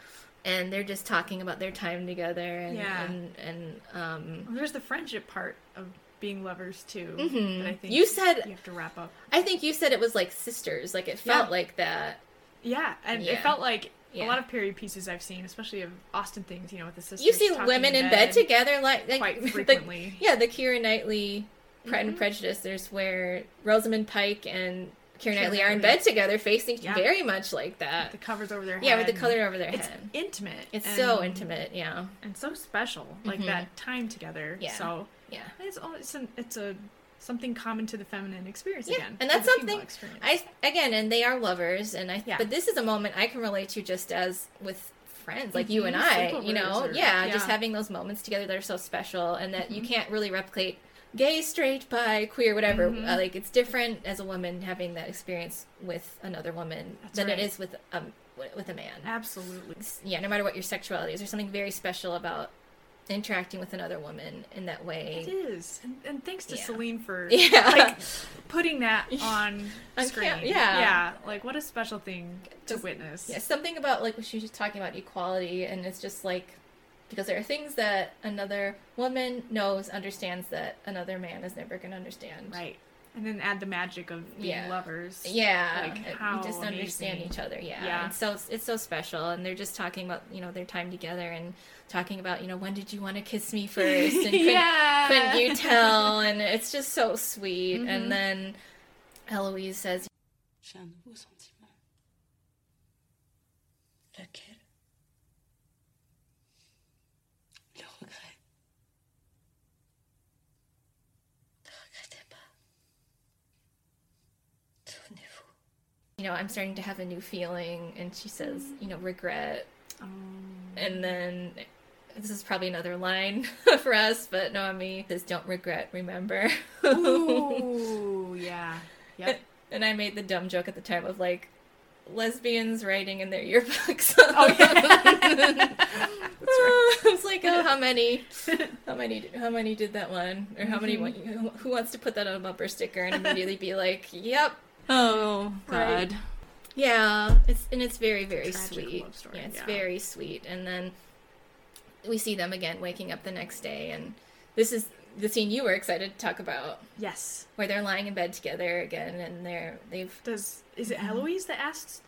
and they're just talking about their time together, and Yeah. and and um, Well, there's the friendship part of being lovers too. Mhm. That I think You said- you have to wrap up. I think you said it was like sisters, like it felt Yeah. like that. Yeah, and Yeah. it felt like Yeah. a lot of period pieces I've seen, especially of Austen things, you know, with the sisters. You see talking women in bed together, like, like quite the- frequently. yeah, the Keira Knightley Pride Mhm. and Prejudice. There's where Rosamund Pike and Kira Keira Knightley are in bed together, facing Yeah. very much like that. the covers over their head. Yeah, with the color over their it's head. intimate. It's and- so intimate, yeah. and so special. Like Mhm. that time together. Yeah. So Yeah. it's all it's an, it's a something common to the feminine experience Yeah, again. and that's something. I again, and they are lovers, and I. Yeah. But this is a moment I can relate to just as with friends, like you and I. You know, or- yeah, just having those moments together that are so special, and that you Mhm. can't really replicate. Gay, straight, bi, queer, whatever. Mhm. Uh, like it's different as a woman having that experience with another woman That's than right. it is with um with a man. Absolutely. Yeah, no matter what your sexuality is, there's something very special about interacting with another woman in that way. It is, and, and thanks to Yeah. Celine for Yeah. like putting that on On screen. cam- yeah. yeah, like what a special thing to Just- witness. Yeah, something about like she was just talking about equality, and it's just like because there are things that another woman knows, understands that another man is never going to understand. right. And then add the magic of being Yeah. lovers. Yeah, like uh, how you just understand each other. Yeah, Yeah. It's so it's so special, and they're just talking about you know their time together and talking about you know when did you want to kiss me first, and couldn't, Yeah. couldn't you tell? And it's just so sweet. Mhm. And then Eloise says, J'ai un nouveau sentiment. Lequel Le regret. Ne regrettez pas. Souvenez-vous. You know, I'm starting to have a new feeling, and she says, you know, regret. Um, And then this is probably another line for us, but Naomi says, "Don't regret, remember." Ooh, yeah. Yep. And I made the dumb joke at the time of like lesbians writing in their yearbooks. Oh, yeah. it's like, oh, how many, how many, how many did that one, or how many? Mhm. Who who wants to put that on a bumper sticker and immediately be like, "Yep." Oh Right. God. Yeah, it's and it's very very Tragic sweet. love story, yeah, it's yeah. very sweet. And then we see them again waking up the next day, and this is the scene you were excited to talk about, Yes. where they're lying in bed together again, and they're they've Does is it Mhm. Eloise that asks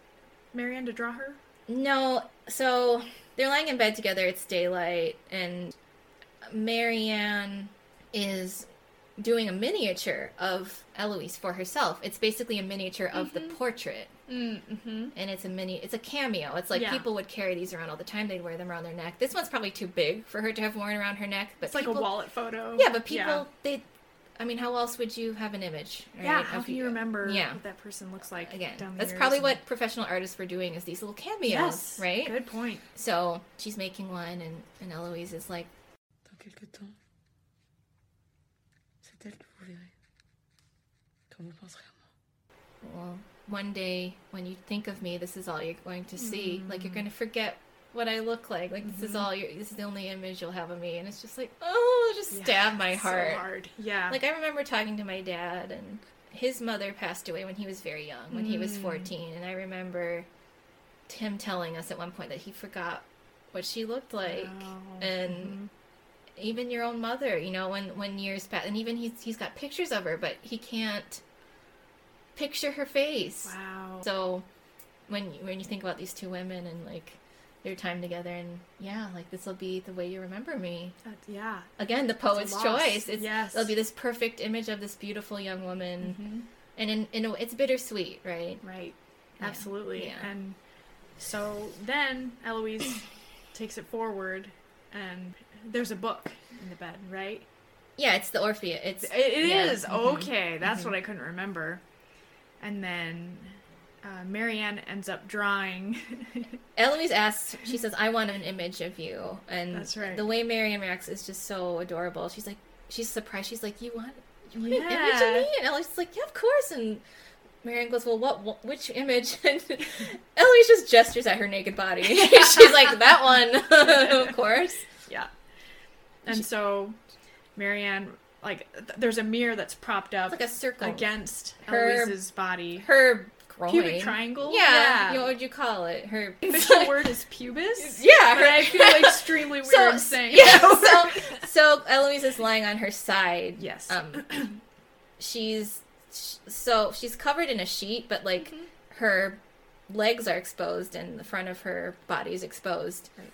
Marianne to draw her? no, so they're lying in bed together. It's daylight, and Marianne is doing a miniature of Eloise for herself. It's basically a miniature of the portrait. Mm-hmm. and it's a mini it's a cameo it's like Yeah. people would carry these around all the time they'd wear them around their neck this one's probably too big for her to have worn around her neck but It's like a wallet photo. yeah but people Yeah. they i mean how else would you have an image right, Yeah, how can you remember yeah what that person looks like again down that's probably and- what professional artists were doing is these little cameos Yes, right Good point. so she's making one and, and eloise is like Dans quelque temps, c'est elle que vous verrez. Quand vous penserez à moi. well one day when you think of me this is all you're going to see like Mm. you're going to forget what I look like. Like this is Mhm. all your this is the only image you'll have of me, and it's just like oh, just Yeah, stab my heart. so hard. Yeah. Like I remember talking to my dad, and his mother passed away when he was very young, when he was Mm. 14, and I remember him telling us at one point that he forgot what she looked like, Wow. and Mhm. even your own mother, you know, when when years pass, and even he's he's got pictures of her, but he can't picture her face. Wow. So when you, when you think about these two women and like their time together, and yeah, like this will be the way you remember me. That- yeah. Again, the poet's choice. It's, Yes. It'll be this perfect image of this beautiful young woman, Mhm. and in, in a, it's bittersweet, right? Right. Yeah. Absolutely. Yeah. And so then Eloise takes it forward, and there's a book in the bed, right? Yeah, it's the Orpheus. It's It, it yeah. is. Mhm. Okay, that's what I couldn't remember. And then uh, Marianne ends up drawing. Eloise asks, she says, I want an image of you. And That's right. the way Marianne reacts is just so adorable. She's like, she's surprised. She's like, you want, you want an image of me? And Eloise is like, yeah, of course. And Marianne goes, well, what, what which image? And Eloise just gestures at her naked body. she's like, that one, of course. yeah. And so Marianne, like, th- there's a mirror that's propped up It's like a circle. against Her- Eloise's body. Her groin. Pubic triangle? Yeah. Yeah. What would you call it? Her official word is pubis. Yeah, but I feel extremely weird so, saying. Yeah, so so Eloise is lying on her side. Yes. Um, she's so she's covered in a sheet, but like Mm-hmm. her legs are exposed and the front of her body is exposed. Right.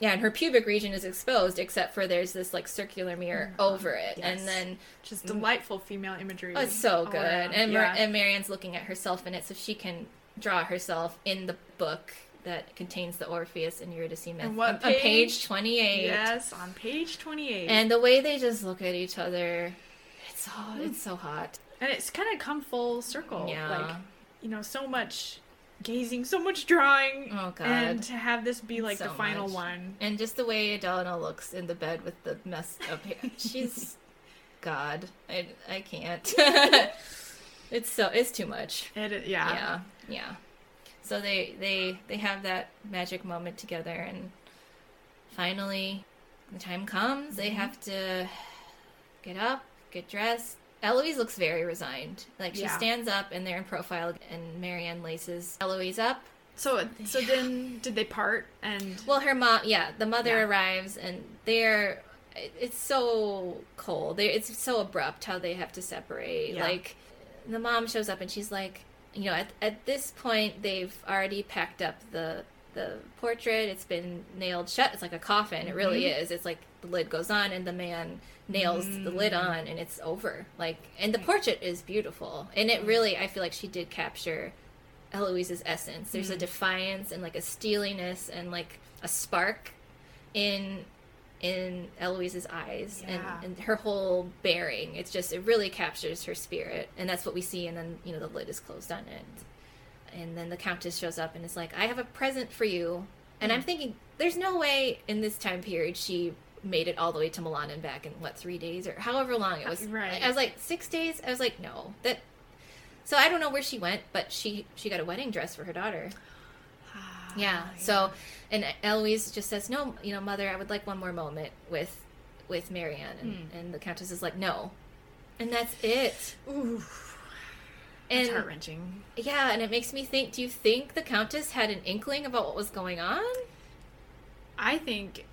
Yeah, and her pubic region is exposed, except for there's this like circular mirror over it, Mm-hmm. Yes. and then just delightful female imagery. Oh, it's so good. around. And, Mar- and Marianne's looking at herself in it so she can draw herself in the book that contains the Orpheus and Eurydice myth. And what on, on page? page 28. Yes, on page 28. And the way they just look at each other, it's so, it's so hot. And it's kind of come full circle. Yeah. Like, you know, so much gazing, so much drawing. Oh, God. And to have this be like the final much. one. And just the way Adele Haenel looks in the bed with the messed up hair. She's God. I, I can't. it's so it's too much. It, yeah. yeah yeah so they they they have that magic moment together and finally the time comes they mm-hmm. have to get up get dressed eloise looks very resigned like she Yeah. stands up and they're in profile and marianne laces eloise up So, so then did they part? And well her mom yeah the mother Yeah. arrives and they're it's so cold they, it's so abrupt how they have to separate Yeah. like the mom shows up and she's like you know at, at this point they've already packed up the the portrait it's been nailed shut it's like a coffin it really Mhm. is it's like the lid goes on and the man nails the lid Mm. on and it's over like and the portrait is beautiful and it really i feel like she did capture Eloise's essence. There's a Mm. defiance and like a steeliness and like a spark in in Eloise's eyes Yeah. and, and her whole bearing. It's just it really captures her spirit, and that's what we see. And then you know the lid is closed on it, and then the Countess shows up and is like, "I have a present for you." And Mm. I'm thinking, there's no way in this time period she made it all the way to Milan and back in what three days or however long it was. Right. I was like six days. I was like, no, that so I don't know where she went, but she she got a wedding dress for her daughter. yeah. So, and Eloise just says, "No, you know, mother, I would like one more moment with with Marianne." And, Hmm. and the countess is like, "No," and that's it. Ooh, And heart wrenching. yeah, and it makes me think: Do you think the countess had an inkling about what was going on? I think,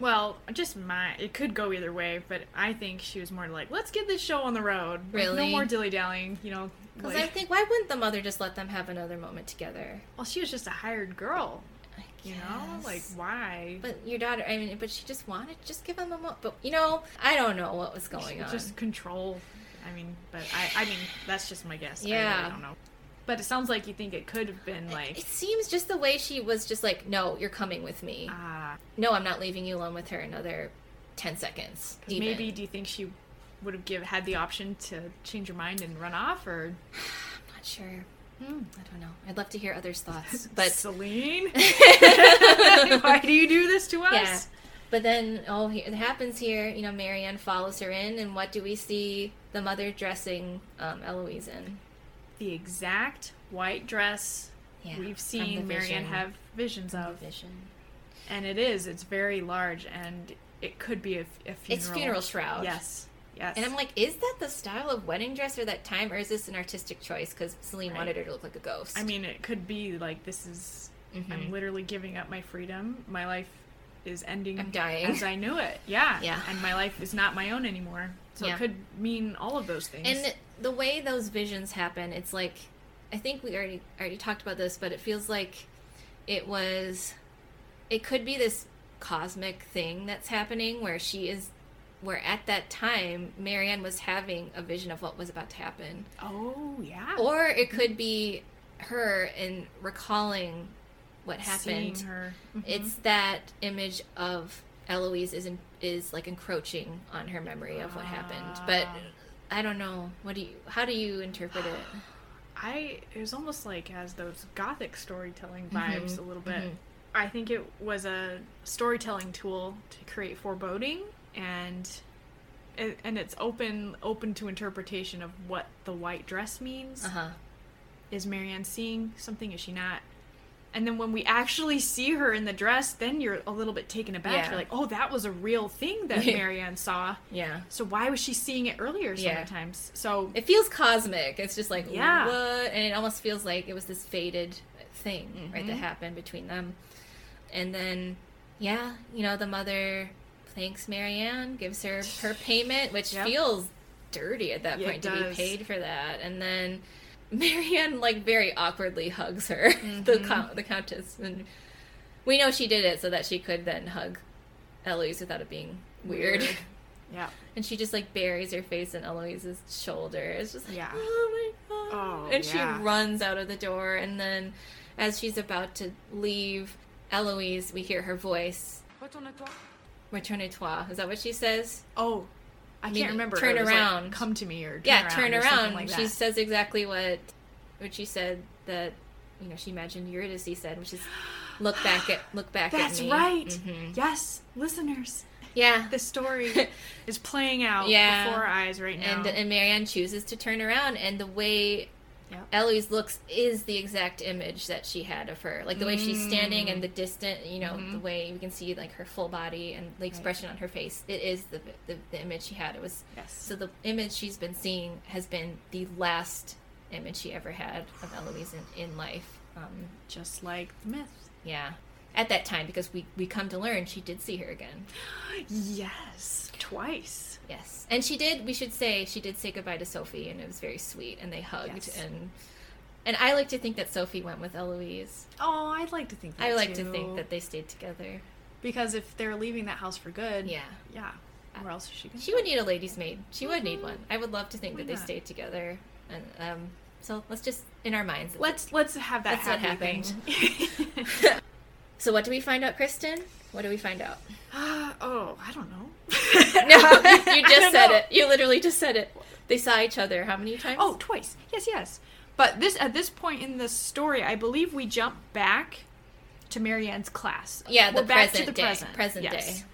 well, just my, it could go either way, but I think she was more like, let's get this show on the road. Like, Really? no more dilly dallying, you know. Because Like, I think, why wouldn't the mother just let them have another moment together? well, she was just a hired girl, you know? Like, why? But your daughter, I mean, but she just wanted, just give them a moment. But you know, I don't know what was going on. Just control. I mean, but I, I mean, that's just my guess. Yeah, I really don't know. But it sounds like you think it could have been like. It like, seems just the way she was just like, no, you're coming with me. ah, No, I'm not leaving you alone with her another 10 seconds. even. maybe do you think she would have give had the option to change her mind and run off, or I'm not sure. Hmm, I don't know. I'd love to hear others' thoughts. But Celine, why do you do this to us? yeah. But then, oh, it happens here. You know, Marianne follows her in, and what do we see the mother dressing um, Eloise in? The exact white dress Yeah, we've seen Marianne have visions of, vision. And it is. It's very large, and it could be a, a funeral. It's funeral shroud. Yes, yes. And I'm like, is that the style of wedding dress or that time, or is this an artistic choice? Because Celine Right. wanted her to look like a ghost. I mean, it could be like this is. Mhm. I'm literally giving up my freedom. My life is ending. I'm dying. as I knew it. Yeah, Yeah. And my life is not my own anymore. So Yeah. it could mean all of those things. and the way those visions happen, it's like, I think we already already talked about this, but it feels like it was, it could be this cosmic thing that's happening where she is, where at that time Marianne was having a vision of what was about to happen, oh yeah. or it could be her in recalling what happened. Seeing her. It's that image of Eloise is in, is like encroaching on her memory of what happened. But I don't know. What do you? How do you interpret it? I it was almost like has those gothic storytelling vibes Mhm, a little bit. mhm. I think it was a storytelling tool to create foreboding and and it's open open to interpretation of what the white dress means. Uh huh. Is Marianne seeing something? Is she not? And then when we actually see her in the dress, then you're a little bit taken aback. Yeah. You're like, oh, that was a real thing that Marianne saw. Yeah. So why was she seeing it earlier so Yeah. So It feels cosmic. It's just like Yeah. what, and it almost feels like it was this fated thing, right, that Mhm. happened between them. And then, yeah, you know, the mother thanks Marianne, gives her her payment, which Yep. feels dirty at that Yeah, point to be paid for that. And then Marianne like very awkwardly hugs her, the Mhm. count, the countess, and we know she did it so that she could then hug Eloise without it being weird. Weird. Yeah. And she just like buries her face in Eloise's shoulder. It's just like, Yeah. oh my god. Oh, and yeah. she runs out of the door. And then as she's about to leave Eloise, we hear her voice. Retourne-toi. Is that what she says? Oh, I, mean, can't remember. Turn was like, around. Come to me or turn yeah, around turn around. like she says exactly what what she said that you know she imagined Eurydice said, which is look back at look back That's at me. right. Mhm. Yes, listeners. Yeah. The story is playing out Yeah. before our eyes right now. And and Marianne chooses to turn around, and the way Yep. Eloise looks is the exact image that she had of her. Like the way she's standing and the distant, you know, the Mhm. way we can see like her full body and the expression on her face. It is the, the the image she had. It was Yes. So the image she's been seeing has been the last image she ever had of Eloise in, in life. Um, Just like the myth. yeah. At that time, because we, we come to learn she did see her again. Yes, twice. Yes, and she did. We should say she did say goodbye to Sophie, and it was very sweet. And they hugged, Yes. and and I like to think that Sophie went with Eloise. Oh, I'd like to think that I like to think that they stayed together. because if they're leaving that house for good, Yeah, yeah. Where else is she going? she would need a lady's maid. She would need one. I would love to think Why that they not? stayed together, and um. So let's just in our minds. Let's let's have that That's what happy happened. So what do we find out, Kristen? What do we find out? oh, I don't know. No, you, just said know. it. You literally just said it. They saw each other how many times? Oh, twice. Yes, yes. But this at this point in the story, I believe we jump back to Marianne's class. yeah, the We're back present to the day. present. Present Yes. day.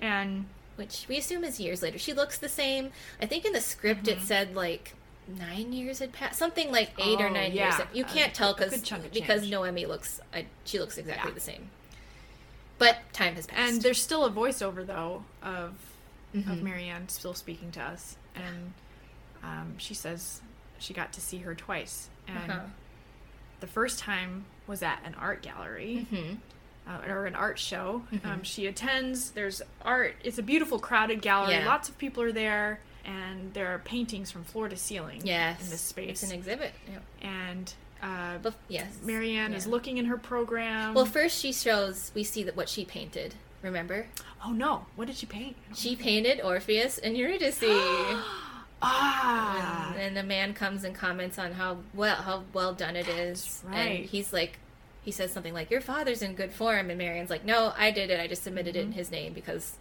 And which we assume is years later. She looks the same. I think in the script Mm-hmm. it said like nine years had passed, something like eight or nine yeah. years. You can't tell because because. Noémie looks I, she looks exactly Yeah. the same. But time has passed. and there's still a voiceover though of of Mhm. Marianne still speaking to us, and um, she says she got to see her twice, and Uh-huh. the first time was at an art gallery. Mhm. Uh, or an art show. Mhm. Um, she attends. There's art. It's a beautiful, crowded gallery. Yeah. Lots of people are there, and there are paintings from floor to ceiling. yes, in this space. it's an exhibit. Yeah. and uh, Bef- yes, Marianne is looking in her program. Well, first she shows we see that what she painted. Remember, oh no, what did she paint? she painted Orpheus and Eurydice. Ah, and, and the man comes and comments on how well how well done it is. right. And he's like, he says something like, "Your father's in good form," and Marianne's like, "No, I did it. I just submitted it in his name because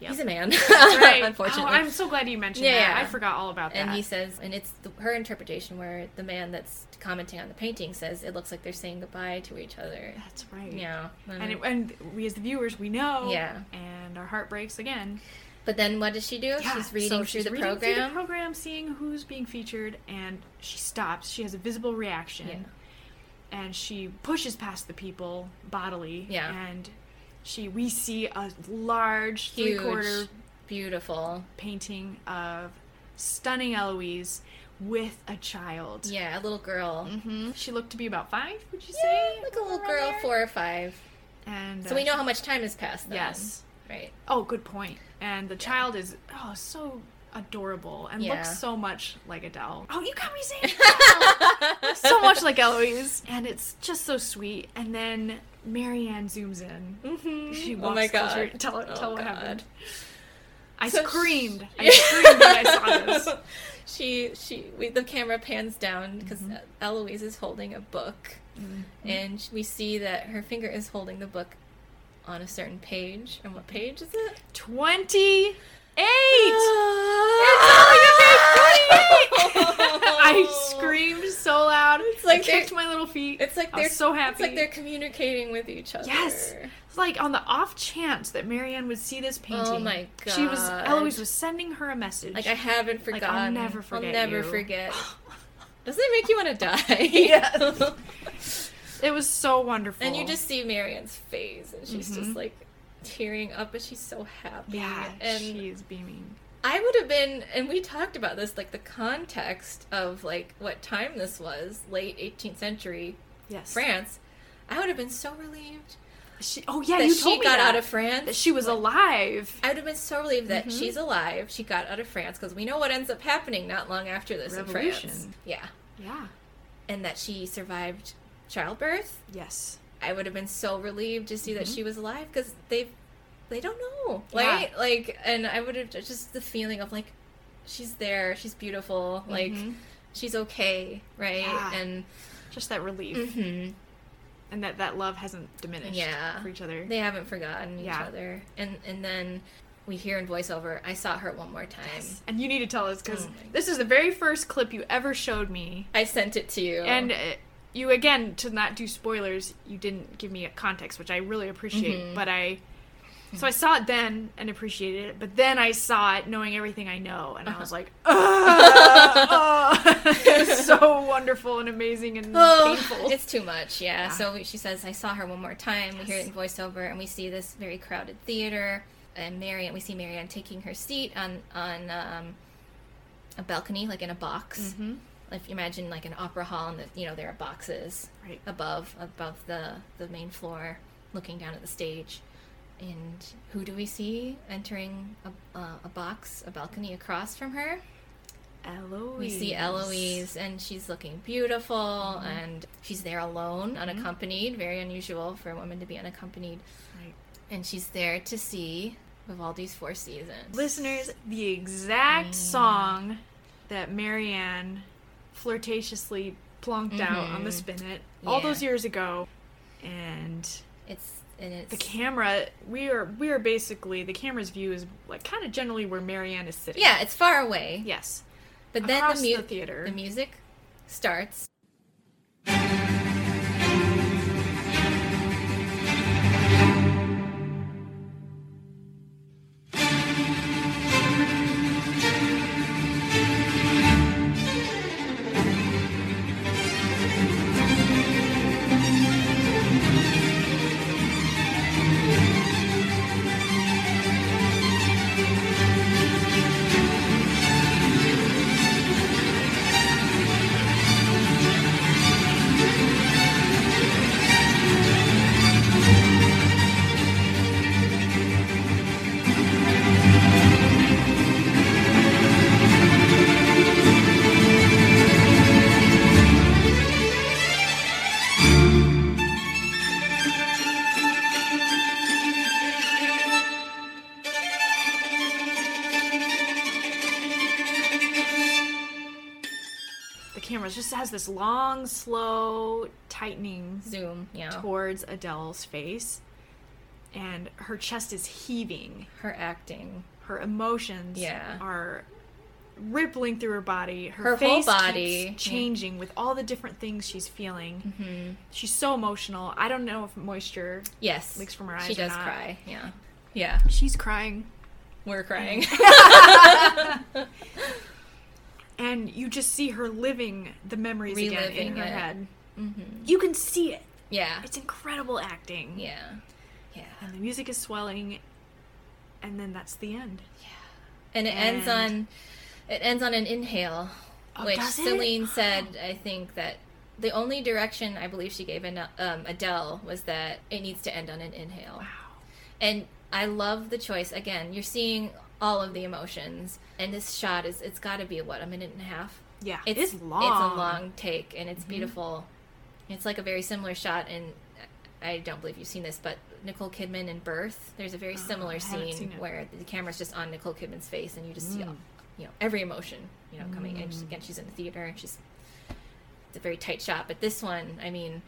Yep. he's a man." right. Unfortunately, Oh, I'm so glad you mentioned Yeah, that. yeah. I forgot all about and that. And he says, and it's the, her interpretation where the man that's commenting on the painting says it looks like they're saying goodbye to each other. That's right. Yeah, And, it, and we as the viewers, we know. Yeah. And our heart breaks again. but then what does she do? Yeah, she's reading so through she's the reading program. Through the program, seeing who's being featured, and she stops. She has a visible reaction. Yeah. And she pushes past the people bodily. Yeah. And she we see a large three quarter beautiful. painting of stunning Eloise with a child. Yeah, a little girl. hmm She looked to be about five, would you Yeah, say? like a little girl, there? four or five. And So uh, we know how much time has passed. Then. Yes. Right. Oh, good point. And the child is oh so adorable and Yeah. looks so much like Adele. Oh, you got me saying so much like Eloise, and it's just so sweet. And then Marianne zooms in. Mm-hmm. She oh my walks god. Tell, Oh tell what God. happened. I So screamed. I screamed when I saw this. She she we, the camera pans down because Mm-hmm. Eloise is holding a book, and we see that her finger is holding the book on a certain page. And what page is it? 28! I I screamed so loud. It's like like I kicked my little feet. It's like I they're so happy. It's like they're communicating with each other. Yes. It's like on the off chance that Marianne would see this painting. Oh my god. She was. Eloise was sending her a message. Like I haven't Like, forgotten. I'll never forget I'll never you. forget. Doesn't it make you want to die? Yes. it was so wonderful. and you just see Marianne's face, and she's just Mhm. like tearing up, but she's so happy. Yeah, and she is beaming. I would have been, and we talked about this, like the context of like what time this was, late 18th century Yes. France. I would have been so relieved She, oh yeah, that you she told me got that. out of France. That she was alive. I would have been so relieved that Mhm. she's alive. She got out of France because we know what ends up happening not long after this in France. Revolution. Yeah, Yeah. and that she survived childbirth. Yes. I would have been so relieved to see that Mhm. she was alive because they they don't know, Yeah. right? Like, and I would have just the feeling of like she's there, she's beautiful, like Mhm. she's okay, right? Yeah. And Just that relief. mhm. And that that love hasn't diminished yeah, for each other. They haven't forgotten each other, and and then we hear in voiceover, "I saw her one more time." And you need to tell us because Oh this is the very first clip you ever showed me. I sent it to you, And uh, you again to not do spoilers, you didn't give me a context, which I really appreciate. Mhm. But I, so I saw it then and appreciated it. But then I saw it knowing everything I know, and I was like, "Ah, ah." it was so wonderful and amazing and Oh, painful. It's too much, yeah. So she says, I saw her one more time. We hear it in voiceover, and we see this very crowded theater. And Marianne, we see Marianne taking her seat on on um, a balcony, like in a box. Mhm. If you imagine like an opera hall, and the, you know there are boxes Right. above above the the main floor, looking down at the stage. And who do we see entering a, uh, a box, a balcony across from her? Eloise. We see Eloise, and she's looking beautiful, and she's there alone, unaccompanied. Very unusual for a woman to be unaccompanied. Right. And she's there to see Vivaldi's Four Seasons. Listeners, the exact song that Marianne flirtatiously plonked out on the Mhm. spinet all Yeah. those years ago, and It's and it's the camera we are we are basically the camera's view is like kind of generally where Marianne is sitting. yeah, it's far away. Yes. But then the, mu- the theater. the music starts. Camera just has this long, slow tightening Zoom, yeah. towards Adele's face, and her chest is heaving. Her acting. Her emotions Yeah. are rippling through her body. Her, Her whole body. changing with all the different things she's feeling. hmm She's so emotional. I don't know if moisture Yes. leaks from her eyes. She does cry, yeah. Yeah. She's crying. We're crying. and you just see her living the memories again in her it. head. hmm You can see it. Yeah. It's incredible acting. Yeah. Yeah. And the music is swelling, and then that's the end. Yeah. And it ends on it ends on an inhale, Oh, which? Celine said. I think that the only direction I believe she gave um, Adele was that it needs to end on an inhale. Wow. And I love the choice. Again, you're seeing all of the emotions, and this shot is it's got to be what a minute and a half. Yeah, It's it's long. It's a long take, and Mm-hmm. it's beautiful. It's like a very similar shot, and I don't believe you've seen this, but Nicole Kidman in Birth. There's a very similar Oh, I scene where the camera's just on Nicole Kidman's face, and you just see, Mm. all, you know, every emotion, you know, coming. And she's, again, she's in the theater, and she's it's a very tight shot. But this one, I mean,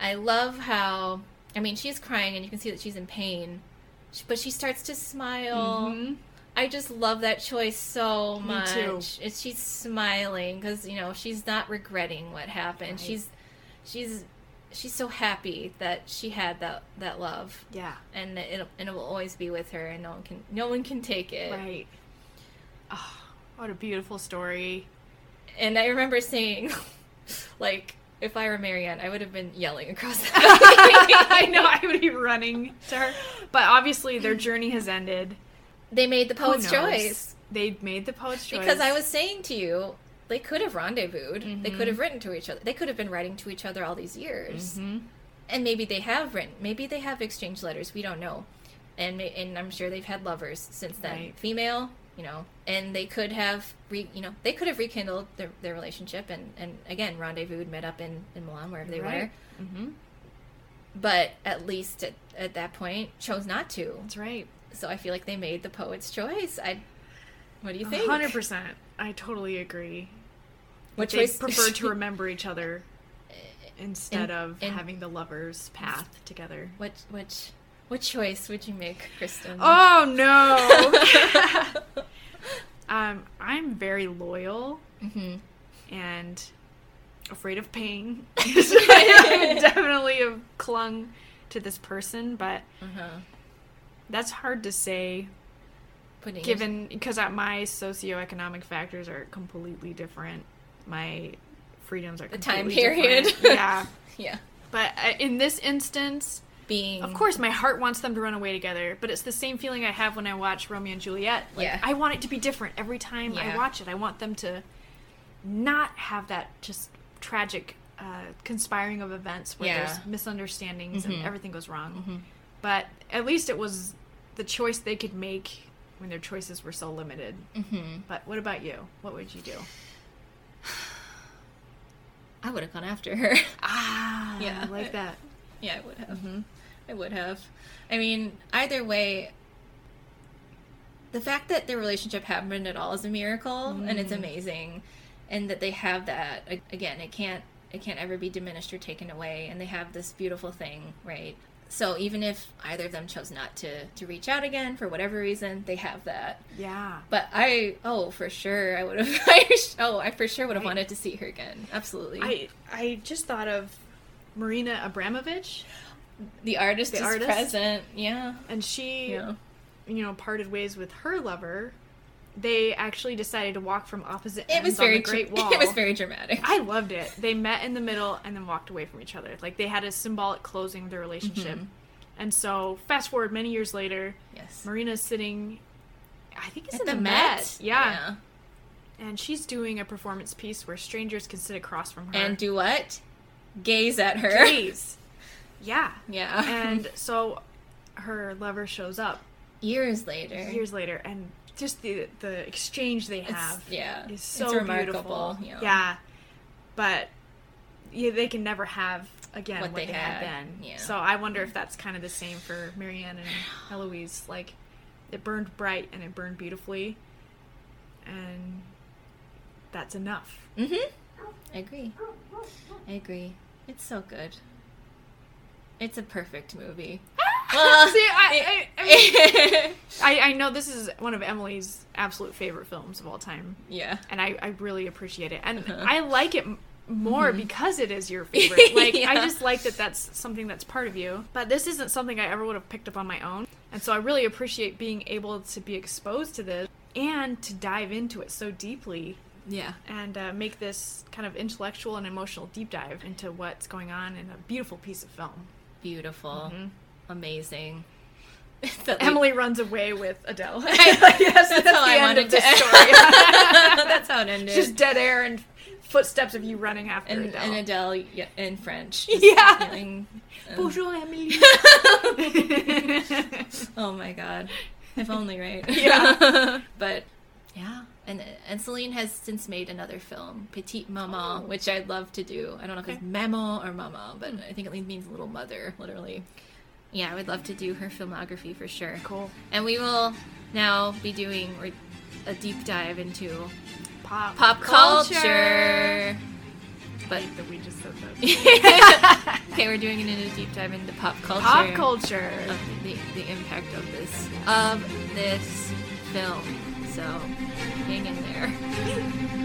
I love how I mean, she's crying and you can see that she's in pain, but she starts to smile. Mhm. I just love that choice so Me much. too. It's she's smiling because you know she's not regretting what happened. Right. She's she's she's so happy that she had that that love. Yeah. and it and it will always be with her, and no one can no one can take it. Right. Oh, what a beautiful story. And I remember saying, like, if I were Marianne, I would have been yelling across the I know I would be running to her, but obviously their journey has ended. They made the poet's choice. They made the poet's choice Because I was saying to you, they could have rendezvoused. They Mhm. could have written to each other. They could have been writing to each other all these years. Mhm. And maybe they have written. Maybe they have exchanged letters. We don't know. And and I'm sure they've had lovers since then. Right. Female, you know, and they could have re, you know, they could have rekindled their, their relationship and and again rendezvoused, met up in in Milan wherever they Right. were. Mm-hmm. But at least at, at that point, chose not to. That's right. So I feel like they made the poet's choice. I. What do you think? Hundred percent. I totally agree. Which they choice- prefer to remember each other instead In- of in- having the lovers' path together. Which which what choice would you make, Kristen? Oh no. um, I'm very loyal hmm and afraid of pain. So I would definitely have clung to this person, but Uh-huh. that's hard to say Putting given because my socioeconomic factors are completely different. My freedoms are The time period. yeah. yeah, But uh, in this instance, being of course, my heart wants them to run away together. But it's the same feeling I have when I watch Romeo and Juliet. Like, Yeah. I want it to be different every time Yeah. I watch it. I want them to not have that just tragic uh, conspiring of events where Yeah. there's misunderstandings Mhm. and everything goes wrong. Mhm. But at least it was the choice they could make when their choices were so limited. Mhm. But what about you? What would you do? I would have gone after her. Ah, Yeah. I like that. Yeah, I would have. I would have. I mean, either way, the fact that their relationship happened at all is a miracle, and it's Mm. amazing, and that they have that again. It can't it can't ever be diminished or taken away, and they have this beautiful thing, right? So even if either of them chose not to to reach out again for whatever reason, they have that. Yeah. But I, oh, for sure, I would have. I, oh, I for sure would have Right. wanted to see her again. Absolutely. I I just thought of Marina Abramović, the artist The is artist? present. Yeah. and she, Yeah. you know, parted ways with her lover. They actually decided to walk from opposite It ends was on very the Great Wall. It was very dramatic. I loved it. They met in the middle and then walked away from each other. Like they had a symbolic closing of their relationship. Mhm. And so, fast forward many years later, Yes. Marina's sitting, I think it's At in the the, Met. Met. Yeah. And she's doing a performance piece where strangers can sit across from her And do what? Gaze at her. gaze. Yeah. Yeah. And so her lover shows up years later. years later and just the the exchange they It's- have yeah, is it's so remarkable, beautiful. yeah. But yeah, they can never have again What what, they they, had, had, then. yeah. So I wonder if that's kind of the same for Marianne and Eloise. Like it burned bright and it burned beautifully and that's enough. Mm-hmm. I agree. I agree. It's so good. It's a perfect movie. Well, See, I, I, I, mean, I, I know this is one of Emily's absolute favorite films of all time. Yeah. And I, I really appreciate it. And Uh-huh. I like it more Mhm. because it is your favorite. Like, I just like that that's something that's part of you. But this isn't something I ever would have picked up on my own. And so I really appreciate being able to be exposed to this and to dive into it so deeply Yeah. and uh, make this kind of intellectual and emotional deep dive into what's going on in a beautiful piece of film. Beautiful. Mhm. Amazing. Emily runs away with Adele. I- yes, that's that's, how the I end wanted of to end. story. That's how it ended. Just dead air and footsteps of you running after and, Adele. and Adele y- in French. Yeah. yelling, uh, Bonjour, Emily. oh my god. If only, right? Yeah. but yeah. And and Celine has since made another film, Petite Maman, oh. which I'd love to do. I don't know if it's. Maman or Mama, but I think it means little mother, literally. Yeah, I would love to do her filmography for sure. Cool. And we will now be doing a deep dive into Pop, pop culture. But hate that we just said that. okay, we're doing it in a deep dive into pop culture. Pop culture. Of the, the impact of this of this film. So hang in there.